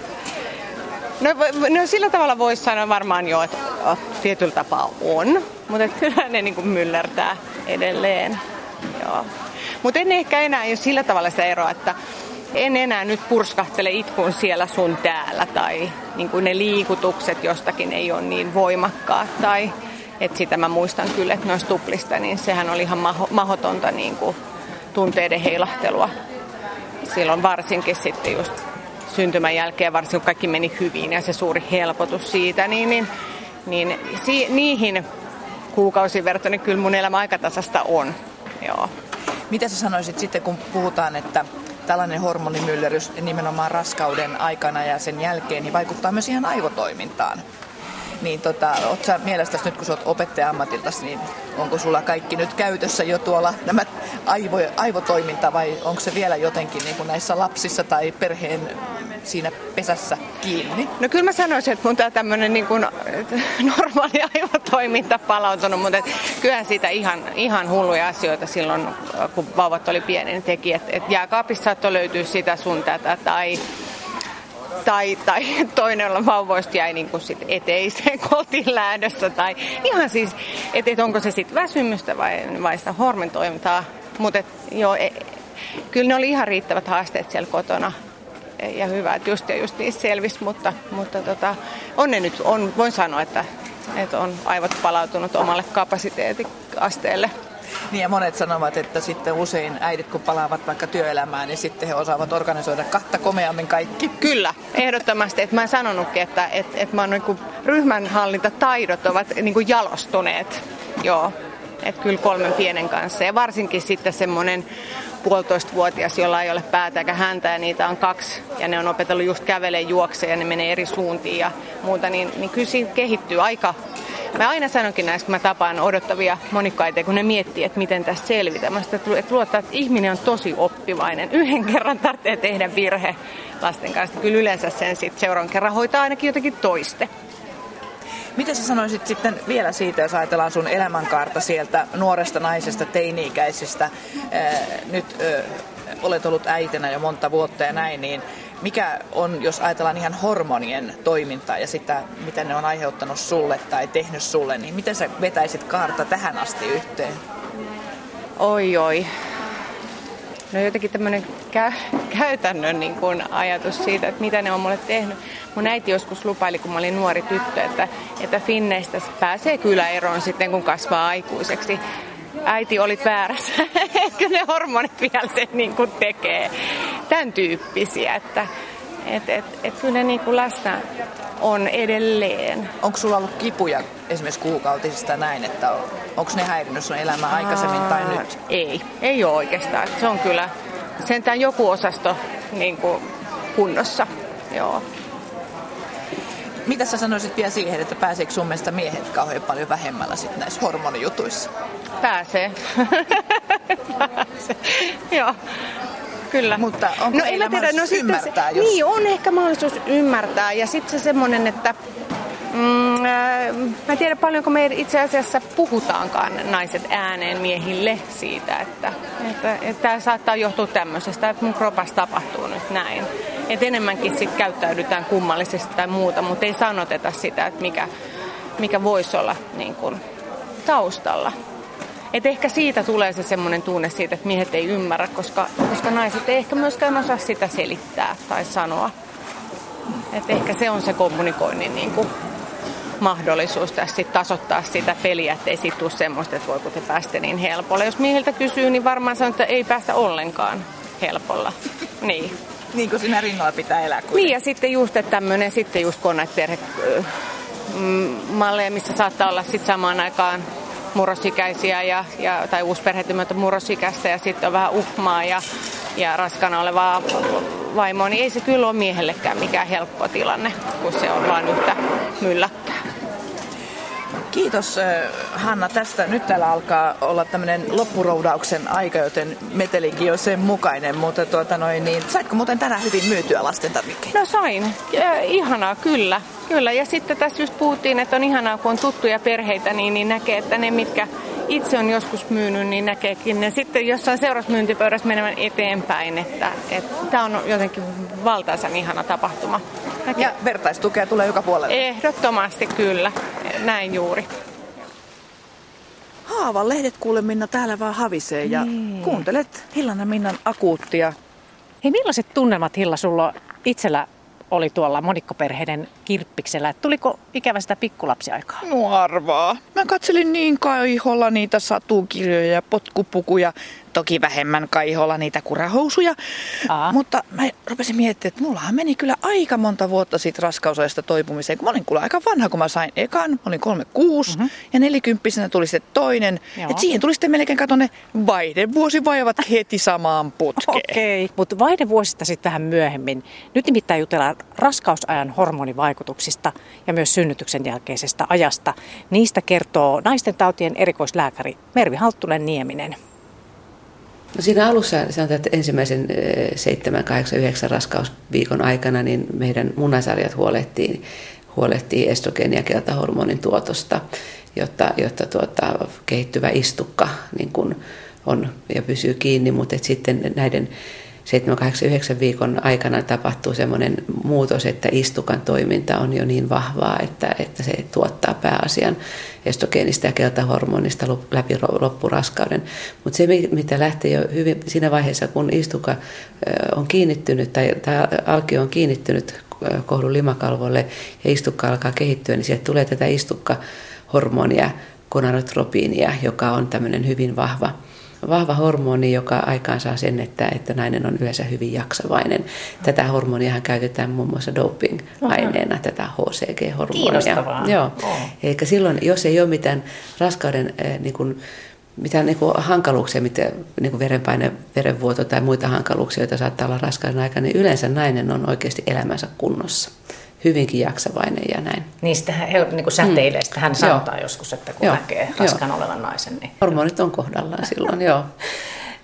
No, no sillä tavalla voisi sanoa varmaan jo, että oh, tietyllä tapaa on, mutta kyllä ne niin kuin myllertää edelleen. Joo. Mutta en ehkä enää ole sillä tavalla se ero, että en enää nyt purskahtele itkun siellä sun täällä tai niin kuin ne liikutukset jostakin ei ole niin voimakkaat tai että sitä mä muistan kyllä, että noista tuplista, niin sehän oli ihan maho, mahotonta niin kuin tunteiden heilahtelua. Silloin varsinkin sitten just syntymän jälkeen, varsinkin kun kaikki meni hyvin ja se suuri helpotus siitä, niin, niin, niin si, niihin kuukausin verrattuna niin kyllä mun elämä aika tasasta on. Joo. Mitä sä sanoisit sitten, kun puhutaan, että tällainen hormonimyllerys nimenomaan raskauden aikana ja sen jälkeen niin vaikuttaa myös ihan aivotoimintaan? Niin tota, oot sä mielestäsi nyt kun sä oot opettaja ammatiltas, niin onko sulla kaikki nyt käytössä jo tuolla nämä aivo, aivotoiminta vai onko se vielä jotenkin niin kuin näissä lapsissa tai perheen siinä pesässä kiinni? No kyllä mä sanoisin, että mun tämä tämmöinen niin kuin normaali aivotoiminta palautunut, mutta kyllähän siitä ihan, ihan hulluja asioita silloin, kun vauvat oli pieni, niin teki. Että et jääkaapissa saattoi löytyä sitä sun tätä tai tai, tai toinen vauvoista jäi niin kuin sit eteiseen kotiin lähdössä. Tai ihan siis, että et onko se sitten väsymystä vai, vai sitä hormontoimintaa. Mutta joo, e, kyllä ne oli ihan riittävät haasteet siellä kotona ja hyvä, että just ja just niistä selvisi, mutta, mutta tota, on ne nyt, on, voin sanoa, että, että on aivot palautunut omalle kapasiteetiasteelle. Niin ja monet sanovat, että sitten usein äidit kun palaavat vaikka työelämään, niin sitten he osaavat organisoida kahta komeammin kaikki. Kyllä, ehdottomasti. Että mä oon sanonutkin, että, että, että mä oon niin ryhmänhallintataidot ovat niin jalostuneet. Joo, että kyllä kolmen pienen kanssa. Ja varsinkin sitten semmoinen puolitoistavuotias, jolla ei ole päätä eikä häntä ja niitä on kaksi ja ne on opetellut just kävelee juokseen ja ne menee eri suuntiin ja muuta, niin, niin kyllä siinä kehittyy aika Mä aina sanonkin näistä, kun mä tapaan odottavia monikkaita, kun ne miettii, että miten tästä selvitä. Mä sitä, että luottaa, että ihminen on tosi oppivainen. Yhden kerran tarvitsee tehdä virhe lasten kanssa. Kyllä yleensä sen sitten seuraavan kerran hoitaa ainakin jotenkin toiste. Mitä sä sanoisit sitten vielä siitä, jos ajatellaan sun elämänkaarta sieltä nuoresta naisesta, teini-ikäisestä, nyt olet ollut äitinä jo monta vuotta ja näin, niin mikä on, jos ajatellaan ihan hormonien toimintaa ja sitä, mitä ne on aiheuttanut sulle tai tehnyt sulle, niin miten sä vetäisit kaarta tähän asti yhteen? Oi oi. No jotenkin tämmöinen kä- käytännön niin kun ajatus siitä, että mitä ne on mulle tehnyt. Mun äiti joskus lupaili, kun mä olin nuori tyttö, että, että Finneistä pääsee kyllä eroon sitten, kun kasvaa aikuiseksi äiti olit väärässä. Kyllä ne hormonit vielä sen niin kuin tekee. Tämän tyyppisiä, että et, et, et kyllä ne niin kuin läsnä on edelleen. Onko sulla ollut kipuja esimerkiksi kuukautisista näin, että onko ne häirinnyt sun elämää aikaisemmin tai nyt? Ei, ei ole oikeastaan. Se on kyllä sentään joku osasto niin kuin kunnossa. Joo. Mitä sä sanoisit vielä siihen, että pääseekö sun mielestä miehet kauhean paljon vähemmällä sit näissä hormonijutuissa? Pääsee. Pääsee. Joo. Kyllä. Mutta onko no, heillä tiedä, no, ymmärtää? Jos... Niin, on ehkä mahdollisuus ymmärtää. Ja sitten se semmoinen, että Mm, äh, mä en tiedä paljonko me itse asiassa puhutaankaan naiset ääneen miehille siitä, että, että, että tämä saattaa johtua tämmöisestä, että mun kropassa tapahtuu nyt näin. Että enemmänkin sitten käyttäydytään kummallisesti tai muuta, mutta ei sanoteta sitä, että mikä, mikä voisi olla niin kuin, taustalla. Et ehkä siitä tulee se semmoinen tunne siitä, että miehet ei ymmärrä, koska, koska naiset ei ehkä myöskään osaa sitä selittää tai sanoa. Et ehkä se on se kommunikoinnin niin kuin, mahdollisuus tässä sit tasoittaa sitä peliä, ettei siitä tule semmoista, että voiko te päästä niin helpolla. Jos miehiltä kysyy, niin varmaan sanoo, että ei päästä ollenkaan helpolla. Niin. Niin kuin siinä rinnalla pitää elää. Kuitenkin. Niin ja sitten just, että tämmöinen, sitten just kun on näitä perhe, malleja, missä saattaa olla sitten samaan aikaan murrosikäisiä ja, ja, tai uusperhetymättä murrosikäistä ja sitten on vähän uhmaa ja, ja raskana olevaa vaimoa, niin ei se kyllä ole miehellekään mikään helppo tilanne, kun se on vain yhtä mylläkkää. Kiitos Hanna tästä. Nyt täällä alkaa olla tämmöinen loppuroudauksen aika, joten metelikin on sen mukainen. Mutta tuota noin, niin, saitko muuten tänään hyvin myytyä lasten tarvikkeita? No sain. Ja, ihanaa, kyllä. Kyllä. Ja sitten tässä just puhuttiin, että on ihanaa, kun on tuttuja perheitä, niin, niin näkee, että ne, mitkä itse on joskus myynyt, niin näkeekin ne sitten jossain seuraavassa myyntipöydässä menevän eteenpäin. Että, että tämä on jotenkin valtaisan ihana tapahtuma. Näkee. Ja vertaistukea tulee joka puolelle. Ehdottomasti kyllä. Näin juuri. Haavan lehdet kuule Minna täällä vaan havisee ja niin. kuuntelet Hillan Minnan akuuttia. Hei millaiset tunnelmat Hilla sulla itsellä oli tuolla monikkoperheiden kirppiksellä. Tuliko ikävä sitä pikkulapsiaikaa? No arvaa. Mä katselin niin kaiholla niitä satukirjoja ja potkupukuja toki vähemmän kaiholla niitä kurahousuja. Aa. Mutta mä rupesin miettimään, että mullahan meni kyllä aika monta vuotta siitä raskausajasta toipumiseen. Kun mä olin kyllä aika vanha, kun mä sain ekan. Mä olin 36 mm-hmm. ja nelikymppisenä tuli sitten toinen. että siihen tuli sitten melkein kato ne vaihdevuosivaivat heti samaan putkeen. Okei, okay. mutta vaihdevuosista sitten vähän myöhemmin. Nyt nimittäin jutellaan raskausajan hormonivaikutuksista ja myös synnytyksen jälkeisestä ajasta. Niistä kertoo naisten tautien erikoislääkäri Mervi Halttunen Nieminen. No siinä alussa sanotaan, että ensimmäisen 7, 8, 9 raskausviikon aikana niin meidän munasarjat huolehtii, huolehtii estrogeeni- ja keltahormonin tuotosta, jotta, jotta tuota, kehittyvä istukka niin kun on ja pysyy kiinni, mutta sitten näiden 7, 8, 9 viikon aikana tapahtuu semmoinen muutos, että istukan toiminta on jo niin vahvaa, että, että se tuottaa pääasian estrogeenista ja keltahormonista läpi loppuraskauden. Mutta se, mitä lähtee jo hyvin siinä vaiheessa, kun istuka on kiinnittynyt tai, tai alkio on kiinnittynyt kohdun limakalvolle ja istukka alkaa kehittyä, niin sieltä tulee tätä istukkahormonia, gonadotropiinia, joka on tämmöinen hyvin vahva vahva hormoni, joka aikaansaa sen, että, että nainen on yleensä hyvin jaksavainen. Tätä hormonia käytetään muun muassa doping-aineena, Aha. tätä HCG-hormonia. Kiinnostavaa. Joo. Oh. Eli silloin, jos ei ole mitään raskauden äh, niin kuin, mitään niin kuin hankaluuksia, mitä, niin kuin verenpaine, verenvuoto tai muita hankaluuksia, joita saattaa olla raskauden aikana, niin yleensä nainen on oikeasti elämänsä kunnossa hyvinkin jaksavainen ja näin. Niin sitä niin kuin säteilee, mm. hän sanotaan joo. joskus, että kun joo. näkee raskaan olevan naisen. Niin... Hormonit on kohdallaan silloin, joo.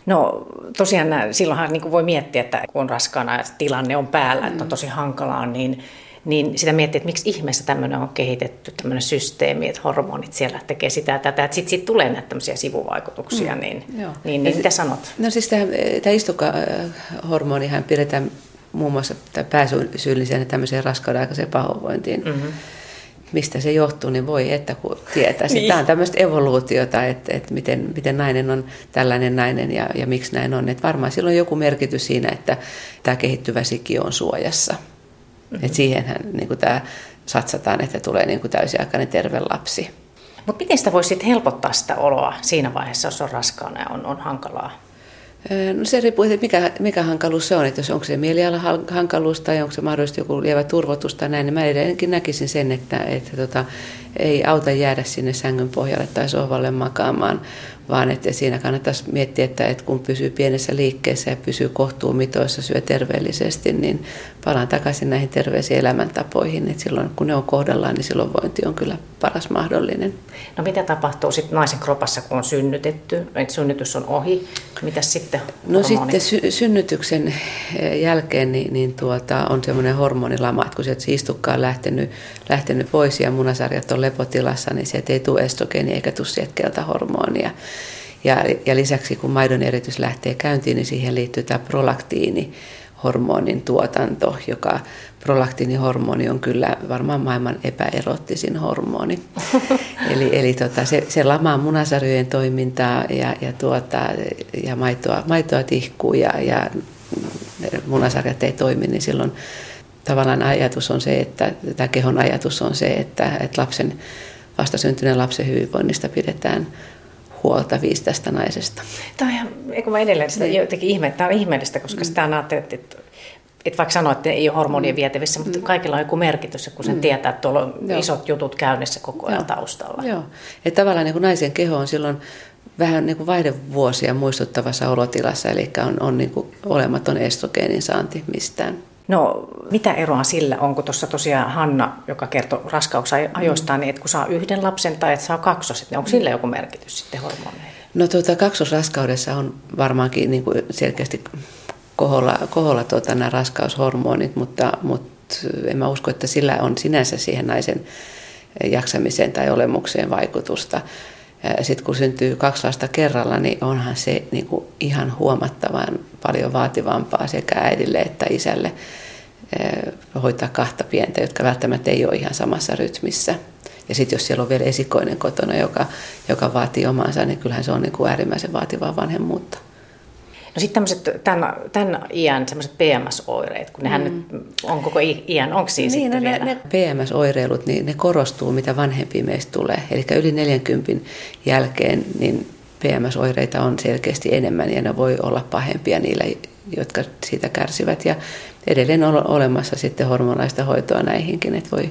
No tosiaan silloinhan niin kuin voi miettiä, että kun on raskaana ja tilanne on päällä, mm. että on mm. tosi hankalaa, niin, niin sitä miettii, että miksi ihmeessä tämmöinen on kehitetty, tämmöinen systeemi, että hormonit siellä tekee sitä ja tätä, että sitten sit tulee näitä tämmöisiä sivuvaikutuksia, mm. niin, Joo. niin, niin mitä sanot? No siis tämä, tämä istukahormonihan pidetään muun muassa pääsyyllisenä tämmöiseen raskauden aikaiseen pahoinvointiin. Mm-hmm. Mistä se johtuu, niin voi että kun tietää. niin. Tämä on tämmöistä evoluutiota, että, että miten, miten nainen on tällainen nainen ja, ja miksi näin on. Että varmaan sillä on joku merkitys siinä, että tämä kehittyvä siki on suojassa. Mm-hmm. Että siihenhän niin kuin tämä satsataan, että tulee niin kuin täysiaikainen terve lapsi. Mutta miten sitä voisi helpottaa sitä oloa siinä vaiheessa, jos on raskaana ja on, on hankalaa? No se riippuu, että mikä, mikä hankaluus se on, että jos onko se mielialahankaluus tai onko se mahdollisesti joku lievä turvotus tai näin, niin mä edelleenkin näkisin sen, että, että tota, ei auta jäädä sinne sängyn pohjalle tai sohvalle makaamaan, vaan että siinä kannattaisi miettiä, että, että kun pysyy pienessä liikkeessä ja pysyy kohtuumitoissa, syö terveellisesti, niin palaan takaisin näihin terveisiin elämäntapoihin. Että silloin kun ne on kohdallaan, niin silloin vointi on kyllä paras mahdollinen. No mitä tapahtuu sitten naisen kropassa, kun on synnytetty, että synnytys on ohi? Mitä sitten No sitten sy- synnytyksen eh, jälkeen niin, niin tuota, on semmoinen hormonilama, että kun sieltä istukka on lähtenyt, lähtenyt pois ja munasarjat on lepotilassa, niin sieltä ei tule estrogeeni eikä tule sieltä keltahormonia. Ja, ja lisäksi kun maidon eritys lähtee käyntiin, niin siihen liittyy tämä prolaktiini, hormonin tuotanto, joka prolaktiinihormoni on kyllä varmaan maailman epäerottisin hormoni. eli eli tota, se, se lamaa munasarjojen toimintaa ja, ja, tuota, ja maitoa, maitoa tihkuu ja, ja munasarjat ei toimi, niin silloin tavallaan ajatus on se, että tämä kehon ajatus on se, että, että lapsen, vastasyntyneen lapsen hyvinvoinnista pidetään huolta viisi tästä naisesta. Tämä on ihan, eikö mä edelleen sitä niin. jotenkin ihme, tämä on ihmeellistä, koska mm. sitä on ajatellut, että että vaikka sanoit, että ei ole hormonien mm. vietävissä, mutta mm. kaikilla on joku merkitys, kun sen mm. tietää, että tuolla on Joo. isot jutut käynnissä koko ajan Joo. taustalla. Joo, että tavallaan niin kuin naisen keho on silloin vähän niin kuin vaihdevuosia muistuttavassa olotilassa, eli on, on niin kuin olematon estrogeenin saanti mistään. No, mitä eroa sillä on, kun tuossa tosiaan Hanna, joka kertoi raskauksen ajoistaan, mm. niin että kun saa yhden lapsen tai että saa kaksoset, niin onko sillä joku merkitys sitten hormoneihin? No tuota, kaksosraskaudessa on varmaankin niin kuin selkeästi koholla, koholla tuota, nämä raskaushormonit, mutta, mutta en mä usko, että sillä on sinänsä siihen naisen jaksamiseen tai olemukseen vaikutusta. Sitten kun syntyy kaksi lasta kerralla, niin onhan se niin kuin ihan huomattavan paljon vaativampaa sekä äidille että isälle hoitaa kahta pientä, jotka välttämättä ei ole ihan samassa rytmissä. Ja sitten jos siellä on vielä esikoinen kotona, joka, joka vaatii omansa, niin kyllähän se on niin kuin äärimmäisen vaativaa vanhemmuutta. No sitten tämmöiset tämän, tämän iän semmoiset PMS-oireet, kun nehän mm. nyt on koko iän, onko siinä niin, sitten no, vielä? Ne, PMS-oireilut, niin ne korostuu, mitä vanhempi meistä tulee. Eli yli 40 jälkeen, niin PMS-oireita on selkeästi enemmän ja ne voi olla pahempia niillä, jotka siitä kärsivät. Ja edelleen on olemassa sitten hormonaista hoitoa näihinkin, että voi,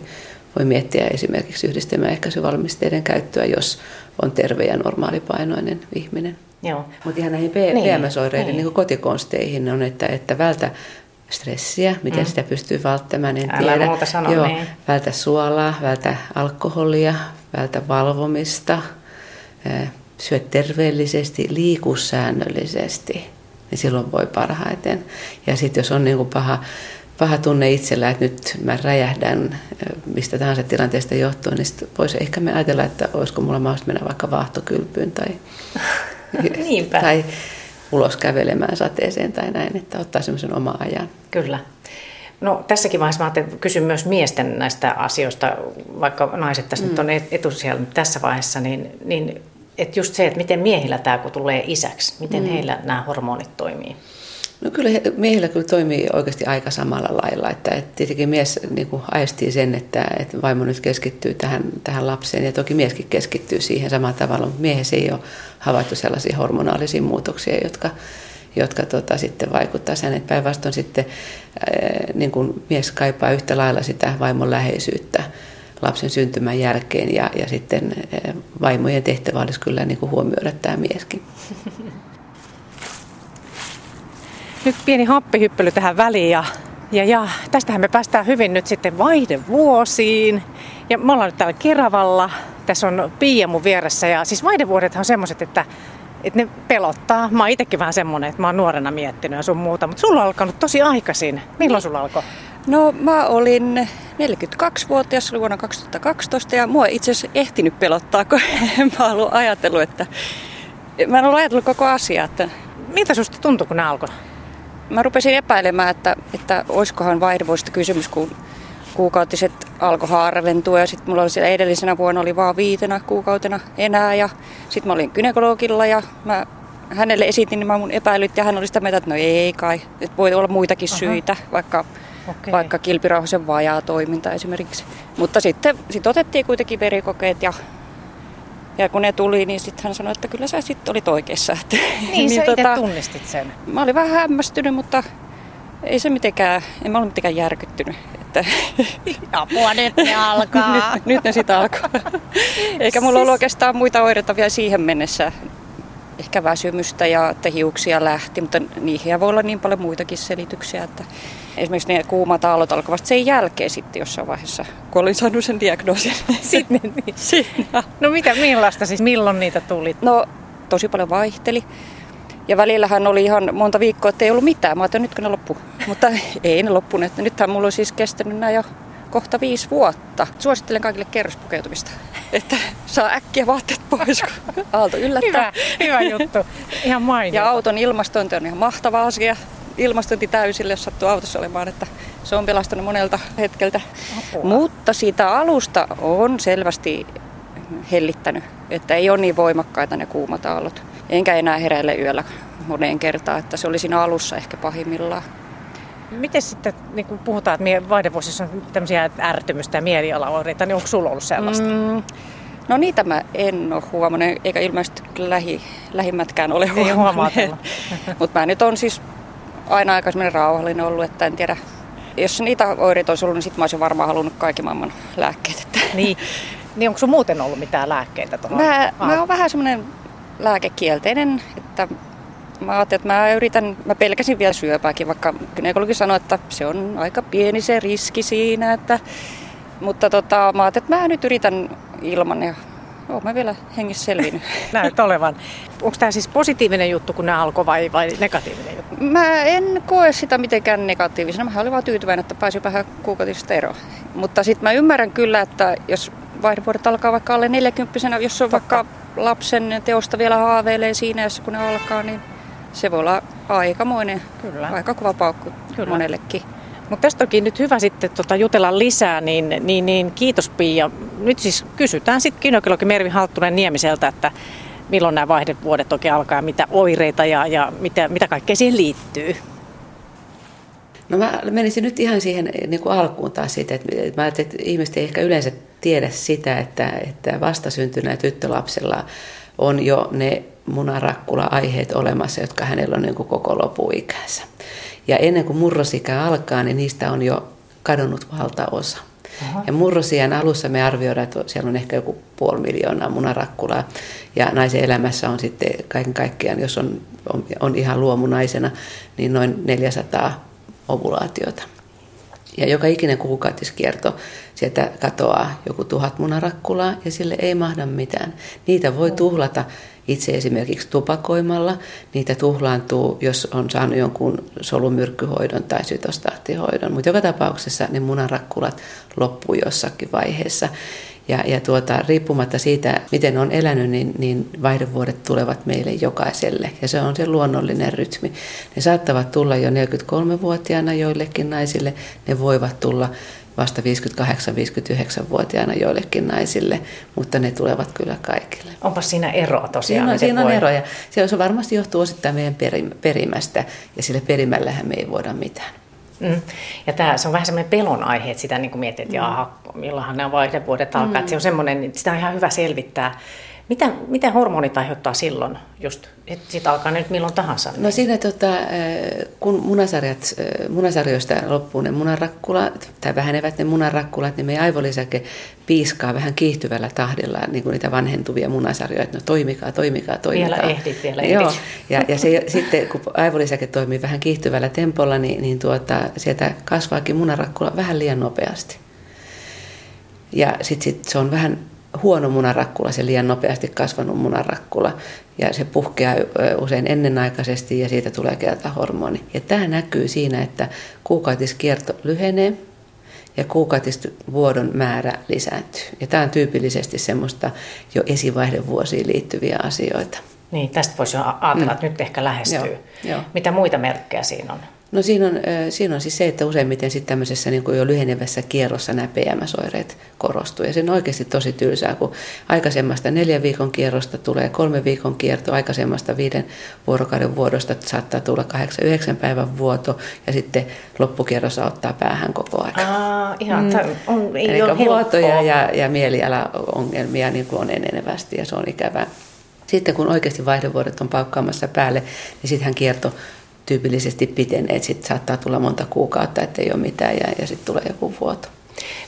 voi miettiä esimerkiksi yhdistelmäehkäisyvalmisteiden käyttöä, jos on terve ja normaalipainoinen ihminen. Joo. Mutta ihan näihin PMS-oireiden niin. Niin kotikonsteihin on, että, että vältä stressiä, miten mm. sitä pystyy välttämään, en Älä tiedä. muuta sano, Joo, niin. vältä suolaa, vältä alkoholia, vältä valvomista, syö terveellisesti, liiku säännöllisesti, niin silloin voi parhaiten. Ja sitten jos on niin kuin paha, paha tunne itsellä, että nyt mä räjähdän mistä tahansa tilanteesta johtuen, niin sitten voisi ehkä me ajatella, että olisiko mulla mahdollista mennä vaikka vaahtokylpyyn tai, Niinpä. tai ulos kävelemään sateeseen tai näin, että ottaa semmoisen oma ajan. Kyllä. No tässäkin vaiheessa mä ajattelin, kysyn myös miesten näistä asioista, vaikka naiset tässä mm. nyt on etusijalla tässä vaiheessa, niin, niin että just se, että miten miehillä tämä kun tulee isäksi, miten mm. heillä nämä hormonit toimii? No kyllä miehillä kyllä toimii oikeasti aika samalla lailla, että, että tietenkin mies niin kuin aistii sen, että, että vaimo nyt keskittyy tähän, tähän lapseen ja toki mieskin keskittyy siihen samalla tavalla, mutta miehessä ei ole havaittu sellaisia hormonaalisia muutoksia, jotka, jotka tota, sitten vaikuttaa sen, että päinvastoin sitten niin kuin mies kaipaa yhtä lailla sitä vaimon läheisyyttä lapsen syntymän jälkeen ja, ja sitten vaimojen tehtävä olisi kyllä niin kuin huomioida tämä mieskin. Nyt pieni happihyppely tähän väliin ja, ja, ja tästähän me päästään hyvin nyt sitten vaihdevuosiin. Ja me ollaan nyt täällä Keravalla. Tässä on Pia mun vieressä ja siis vaihdevuodethan on semmoiset, että, että ne pelottaa. Mä oon itsekin vähän semmonen, että mä oon nuorena miettinyt ja sun muuta, mutta sulla on alkanut tosi aikaisin. Milloin sulla alkoi? No mä olin 42-vuotias vuonna 2012 ja mua itse asiassa ehtinyt pelottaa, kun en mä ollut ajatellut, että... Mä en ollut ajatellut koko asiaa, että Miltä susta tuntui, kun ne alkoi? Mä rupesin epäilemään, että, että olisikohan vaihdevuosista kysymys, kun kuukautiset alkoi harventua ja sitten mulla oli siellä edellisenä vuonna oli vaan viitenä kuukautena enää ja sitten mä olin gynekologilla ja mä hänelle esitin nämä mun epäilyt ja hän oli sitä mieltä, että no ei kai, että voi olla muitakin Aha. syitä, vaikka, Okei. vaikka kilpirauhasen vajaa toiminta esimerkiksi. Mutta sitten sit otettiin kuitenkin verikokeet ja, ja kun ne tuli, niin sitten hän sanoi, että kyllä sä sitten olit oikeassa. Että, Niin, sä itse tunnistit sen. Mä olin vähän hämmästynyt, mutta ei se mitenkään, en mä ollut mitenkään järkyttynyt. Että Apua, nyt ne alkaa. nyt, nyt ne sitä alkaa. Eikä mulla ollut oikeastaan muita oireita vielä siihen mennessä. Ehkä väsymystä ja että hiuksia lähti, mutta niihin voi olla niin paljon muitakin selityksiä. Että esimerkiksi ne kuumat aallot alkavat sen jälkeen sitten jossain vaiheessa, kun olin saanut sen diagnoosin. Sitten niin. Siinä. No mitä, millaista siis, milloin niitä tuli? No tosi paljon vaihteli. Ja välillähän oli ihan monta viikkoa, että ei ollut mitään. Mä ajattelin, nytkö ne loppu. Mutta ei ne loppuneet. Nythän mulla on siis kestänyt nämä jo kohta viisi vuotta. Suosittelen kaikille kerrospukeutumista, että saa äkkiä vaatteet pois, kun aalto yllättää. Hyvä, hyvä juttu. Ihan mainio. Ja auton ilmastointi on ihan mahtava asia. Ilmastointi täysille, jos sattuu autossa olemaan, että se on pelastanut monelta hetkeltä. Apua. Mutta siitä alusta on selvästi hellittänyt, että ei ole niin voimakkaita ne kuumat aallot. Enkä enää heräile yöllä moneen kertaan, että se oli siinä alussa ehkä pahimmillaan. Miten sitten, niin kun puhutaan, että vaihdevuosissa on tämmöisiä ärtymystä ja mielialaoireita, niin onko sulla ollut sellaista? Mm, no niitä mä en ole huomannut, eikä ilmeisesti lähi, lähimmätkään ole Ei huomanneet. huomaatella. Mutta mä nyt on siis aina aika rauhallinen ollut, että en tiedä. Jos niitä oireita olisi ollut, niin sit mä olisin varmaan halunnut kaikki maailman lääkkeet. Että Niin. niin onko sun muuten ollut mitään lääkkeitä tuohon? Mä, mä oon vähän semmoinen lääkekielteinen, että mä ajattelin, että mä yritän, mä pelkäsin vielä syöpääkin, vaikka gynekologi sanoi, että se on aika pieni se riski siinä, että, mutta tota, mä ajattelin, että mä nyt yritän ilman ja oon mä vielä hengissä selvinnyt. Näyt olevan. Onko tämä siis positiivinen juttu, kun ne alkoi vai, vai negatiivinen juttu? Mä en koe sitä mitenkään negatiivisena. Mä olin vaan tyytyväinen, että pääsin vähän kuukautisesta eroon. Mutta sitten mä ymmärrän kyllä, että jos vaihdevuodet alkaa vaikka alle 40 jos on vaikka lapsen teosta vielä haaveilee siinä, jos kun ne alkaa, niin se voi olla aikamoinen, Kyllä. aika kova paukku Kyllä. monellekin. Mutta tästä onkin nyt hyvä sitten tota, jutella lisää, niin, niin, niin kiitos Pia. Nyt siis kysytään sitten gynekologi Mervi Halttunen Niemiseltä, että milloin nämä vaihdevuodet oikein alkaa, mitä oireita ja, ja mitä, mitä kaikkea siihen liittyy. No mä menisin nyt ihan siihen niin kuin alkuun taas siitä, että että mä ajattelin, että ihmiset ei ehkä yleensä tiedä sitä, että, että vastasyntyneellä tyttölapsella on jo ne munarakkula-aiheet olemassa, jotka hänellä on niin kuin koko lopuikänsä. Ja ennen kuin murrosikä alkaa, niin niistä on jo kadonnut valtaosa. Aha. Ja murrosien alussa me arvioidaan, että siellä on ehkä joku puoli miljoonaa munarakkulaa. Ja naisen elämässä on sitten kaiken kaikkiaan, jos on, on, on ihan luomunaisena, niin noin 400 ovulaatiota. Ja joka ikinen kuukautiskierto sieltä katoaa joku tuhat munarakkulaa ja sille ei mahda mitään. Niitä voi tuhlata itse esimerkiksi tupakoimalla. Niitä tuhlaantuu, jos on saanut jonkun solumyrkkyhoidon tai sytostaattihoidon. Mutta joka tapauksessa ne munarakkulat loppuu jossakin vaiheessa. Ja, ja tuota, riippumatta siitä, miten on elänyt, niin, niin vaihdevuodet tulevat meille jokaiselle. Ja se on se luonnollinen rytmi. Ne saattavat tulla jo 43-vuotiaana joillekin naisille. Ne voivat tulla vasta 58-59-vuotiaana joillekin naisille, mutta ne tulevat kyllä kaikille. Onpa siinä eroa tosiaan? Siinä, siinä on voi... eroja. Se varmasti johtuu osittain meidän perimästä, ja sille perimällähän me ei voida mitään. Mm. Ja tämä, se on vähän semmoinen pelon aihe, että sitä niin kuin mietit, että mm. jaha, milloinhan nämä vaihdevuodet alkaa. Mm. Että se on semmoinen, että sitä on ihan hyvä selvittää. Mitä, mitä hormonit aiheuttaa silloin, just, että siitä alkaa nyt milloin tahansa? No siinä, tota, kun munasarjat, munasarjoista loppuu ne munarakkulat, tai vähenevät ne munarakkulat, niin meidän aivolisäke piiskaa vähän kiihtyvällä tahdilla niin kuin niitä vanhentuvia munasarjoja, että no toimikaa, toimikaa, toimikaa. Vielä ehdit, vielä ehdit. Joo, ja, ja se, sitten kun aivolisäke toimii vähän kiihtyvällä tempolla, niin, niin tuota, sieltä kasvaakin munarakkula vähän liian nopeasti. Ja sitten sit se on vähän huono munarakkula, se liian nopeasti kasvanut munarakkula. Ja se puhkeaa usein ennenaikaisesti ja siitä tulee hormoni. Ja tämä näkyy siinä, että kuukautiskierto lyhenee ja kuukautisvuodon määrä lisääntyy. Ja tämä on tyypillisesti semmoista jo esivaihdevuosiin liittyviä asioita. Niin, tästä voisi jo ajatella, että mm. nyt ehkä lähestyy. Joo, joo. Mitä muita merkkejä siinä on? No siinä on, siinä on siis se, että useimmiten sitten tämmöisessä niin kuin jo lyhenevässä kierrossa nämä PMS-oireet korostuu. Ja se on oikeasti tosi tylsää, kun aikaisemmasta neljän viikon kierrosta tulee kolme viikon kierto, aikaisemmasta viiden vuorokauden vuodosta saattaa tulla kahdeksan, yhdeksän päivän vuoto ja sitten loppukierrossa ottaa päähän koko ajan. Aa, ihan, mm. on, ei Eli ole vuotoja ja, ja mielialaongelmia niin kuin on enenevästi ja se on ikävää. Sitten kun oikeasti vaihdevuodet on paukkaamassa päälle, niin sittenhän kierto tyypillisesti pitenee, että sitten saattaa tulla monta kuukautta, ettei ole mitään ja, ja sitten tulee joku vuoto.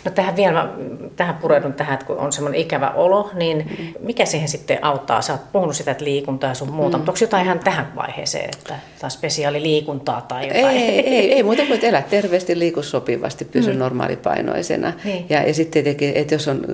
No tähän vielä, tähän pureudun tähän, että kun on semmoinen ikävä olo, niin mm. mikä siihen sitten auttaa? Sä oot puhunut sitä, että liikuntaa ja sun muuta, mm. mutta onko jotain ihan tähän vaiheeseen, että tämä spesiaaliliikuntaa tai jotain? Ei, ei, ei muuta kuin, että elä terveesti, liiku sopivasti, pysy mm. normaalipainoisena. Niin. Ja, ja sitten tietenkin, että jos, on,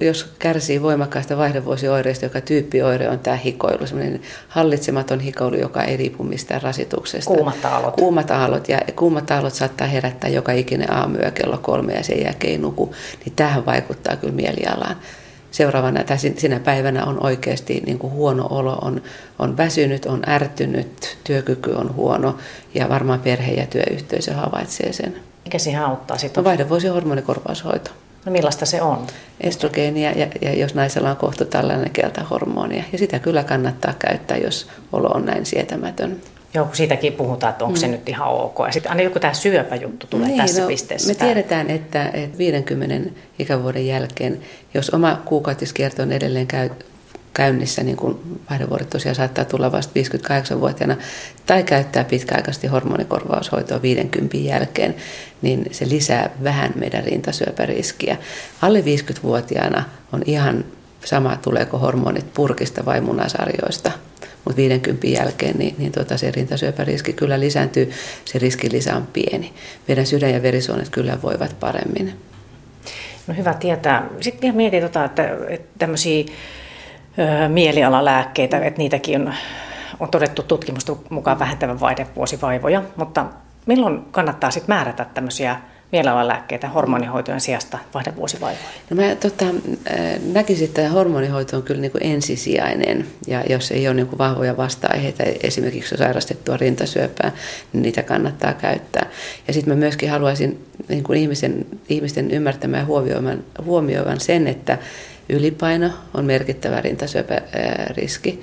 jos kärsii voimakkaasta vaihdevuosioireista, joka tyyppioire on tämä hikoilu, semmoinen hallitsematon hikoilu, joka ei riipu mistään rasituksesta. Kuumat aallot. Kuumat aallot, ja kuumat aallot saattaa herättää joka ikinen aamuyö kello kolme ja sen jälkeen ei nuku, niin tähän vaikuttaa kyllä mielialaan. Seuraavana tai sinä päivänä on oikeasti niin kuin huono olo, on, on väsynyt, on ärtynyt, työkyky on huono ja varmaan perhe ja työyhteisö havaitsee sen. Mikä siihen auttaa sitten? No vaihdevuosi hormonikorvaushoito. No millaista se on? Estrogeenia ja, ja jos naisella on kohta tällainen keltahormonia. Ja sitä kyllä kannattaa käyttää, jos olo on näin sietämätön. Joo, kun siitäkin puhutaan, että onko mm. se nyt ihan ok. Ja sitten aina joku tämä syöpäjuttu tulee niin, tässä no, pisteessä. Me tiedetään, että, että 50 ikävuoden jälkeen, jos oma kuukautiskierto on edelleen käy, käynnissä, niin kuin vaihdevuodet tosiaan saattaa tulla vasta 58-vuotiaana, tai käyttää pitkäaikaisesti hormonikorvaushoitoa 50 jälkeen, niin se lisää vähän meidän rintasyöpäriskiä. Alle 50-vuotiaana on ihan sama, tuleeko hormonit purkista vai munasarjoista – mutta 50 jälkeen niin, niin tuota, se rintasyöpäriski kyllä lisääntyy, se riskilisä on pieni. Meidän sydän- ja verisuonet kyllä voivat paremmin. No hyvä tietää. Sitten vielä mietin, tota, että, että tämmöisiä mielialalääkkeitä, että niitäkin on, on todettu tutkimusta mukaan vähentävän vaihdevuosivaivoja, mutta milloin kannattaa sitten määrätä tämmöisiä mielialalääkkeitä hormonihoitojen sijasta vaihdevuosivaivoihin? No mä tota, näkisin, että hormonihoito on kyllä niin kuin ensisijainen ja jos ei ole niin kuin vahvoja vasta-aiheita, esimerkiksi sairastettua rintasyöpää, niin niitä kannattaa käyttää. Ja sitten mä myöskin haluaisin niin kuin ihmisen, ihmisten ymmärtämään ja huomioivan, huomioivan sen, että ylipaino on merkittävä rintasyöpäriski,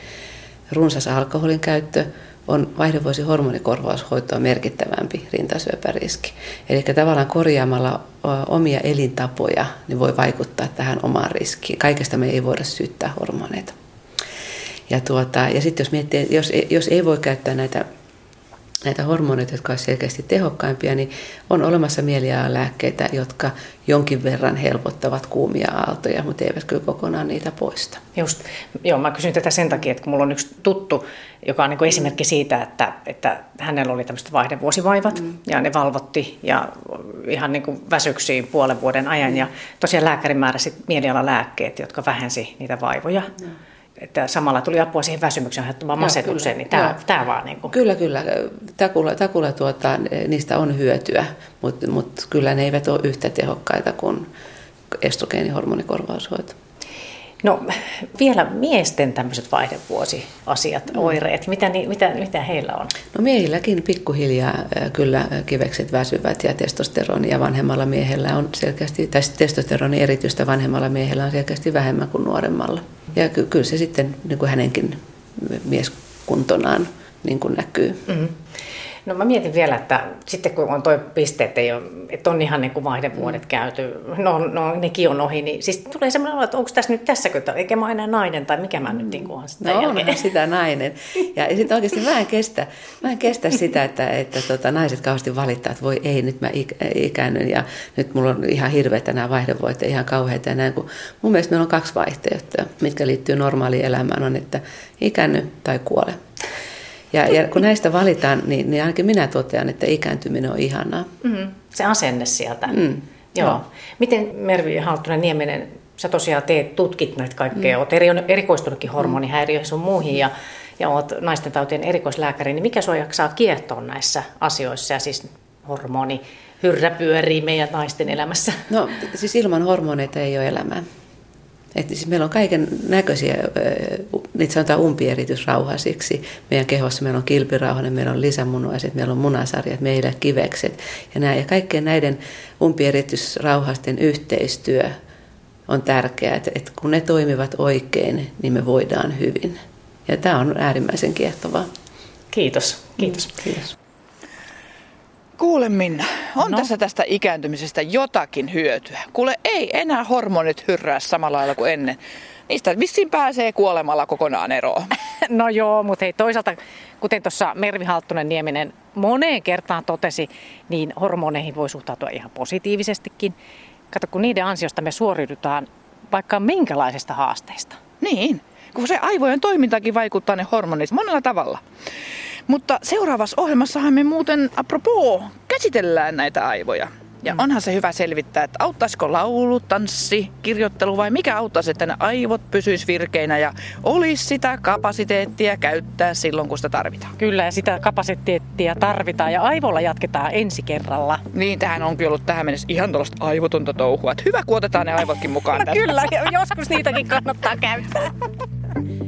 runsas alkoholin käyttö – on vaihdevuosi hormonikorvaushoitoa merkittävämpi rintasyöpäriski. Eli tavallaan korjaamalla omia elintapoja niin voi vaikuttaa tähän omaan riskiin. Kaikesta me ei voida syyttää hormoneita. Ja, tuota, ja sitten jos miettii, jos, jos ei voi käyttää näitä näitä hormoneita, jotka ovat selkeästi tehokkaimpia, niin on olemassa mielialalääkkeitä, jotka jonkin verran helpottavat kuumia aaltoja, mutta eivät kyllä kokonaan niitä poista. Just, joo, mä kysyn tätä sen takia, että kun mulla on yksi tuttu, joka on niin kuin esimerkki siitä, että, että hänellä oli tämmöiset vaihdevuosivaivat mm. ja ne valvotti ja ihan niin kuin väsyksiin puolen vuoden ajan. Mm. Ja tosiaan lääkäri määräsi mielialalääkkeet, jotka vähensi niitä vaivoja. Mm että samalla tuli apua siihen väsymyksen aiheuttamaan masennukseen, niin tämä, tämä vaan niin kuin... Kyllä, kyllä. Takulla, takulla tuota, niistä on hyötyä, mutta, mutta kyllä ne eivät ole yhtä tehokkaita kuin estrogeenihormonikorvaushoito. No vielä miesten tämmöiset vaihdevuosiasiat, mm. oireet, mitä, mitä, mitä heillä on? No miehilläkin pikkuhiljaa kyllä kivekset väsyvät ja testosteronia vanhemmalla miehellä on selkeästi, tai testosteroni erityistä vanhemmalla miehellä on selkeästi vähemmän kuin nuoremmalla. Ja ky- kyllä se sitten niin kuin hänenkin mieskuntonaan niin kuin näkyy. Mm-hmm. No mä mietin vielä, että sitten kun on toi piste, että, ei ole, että on ihan niin kuin vaihdevuodet mm. käyty, no, no nekin on ohi, niin siis tulee semmoinen olo, että onko tässä nyt tässäkö, eikä mä enää nainen tai mikä mä nyt niin kuin on sitä No onhan sitä nainen. Ja sitten oikeasti mä en kestä, mä en kestä sitä, että, että tota, naiset kauheasti valittaa, että voi ei, nyt mä ikäännyn ja nyt mulla on ihan hirveitä nämä vaihdevuodet ihan kauheita ja näin. Kun mun mielestä meillä on kaksi vaihtoehtoa, mitkä liittyy normaaliin elämään, on, että ikänny tai kuole. Ja, ja kun näistä valitaan, niin, niin ainakin minä totean, että ikääntyminen on ihanaa. Mm, se asenne sieltä. Mm, joo. joo. Miten Mervi Halttunen Nieminen, sä tosiaan teet, tutkit näitä kaikkea, mm. olet eri, erikoistunutkin hormonihäiriöihin sun muihin ja, ja olet naisten tautien erikoislääkäri, niin mikä sua jaksaa kiehtoa näissä asioissa ja siis hormoni hyrrä pyörii meidän naisten elämässä? No siis ilman hormoneita ei ole elämää. Että siis meillä on kaiken näköisiä, niitä sanotaan umpieritysrauhasiksi. Meidän kehossa meillä on kilpirauhanen, meillä on lisämunuaiset, meillä on munasarjat, meillä kivekset. Ja, nämä, ja kaikkien näiden umpieritysrauhasten yhteistyö on tärkeää, että, että kun ne toimivat oikein, niin me voidaan hyvin. Ja tämä on äärimmäisen kiehtovaa. Kiitos. Kiitos. Mm, kiitos. Kuule Minna, on no. tässä tästä ikääntymisestä jotakin hyötyä. Kuule, ei enää hormonit hyrrää samalla lailla kuin ennen. Niistä vissiin pääsee kuolemalla kokonaan eroon. No joo, mutta hei toisaalta, kuten tuossa Mervi Halttunen Nieminen moneen kertaan totesi, niin hormoneihin voi suhtautua ihan positiivisestikin. Kato, kun niiden ansiosta me suoriudutaan vaikka minkälaisesta haasteista. Niin, kun se aivojen toimintakin vaikuttaa ne hormonit monella tavalla. Mutta seuraavassa ohjelmassahan me muuten, apropos, käsitellään näitä aivoja. Ja mm. onhan se hyvä selvittää, että auttaisiko laulu, tanssi, kirjoittelu vai mikä auttaisi, että ne aivot pysyis virkeinä ja olisi sitä kapasiteettia käyttää silloin, kun sitä tarvitaan. Kyllä, ja sitä kapasiteettia tarvitaan ja aivolla jatketaan ensi kerralla. Niin, tähän onkin ollut tähän mennessä ihan tuollaista aivotonta touhua. Että hyvä, kun otetaan ne aivotkin mukaan. no kyllä, joskus niitäkin kannattaa käyttää.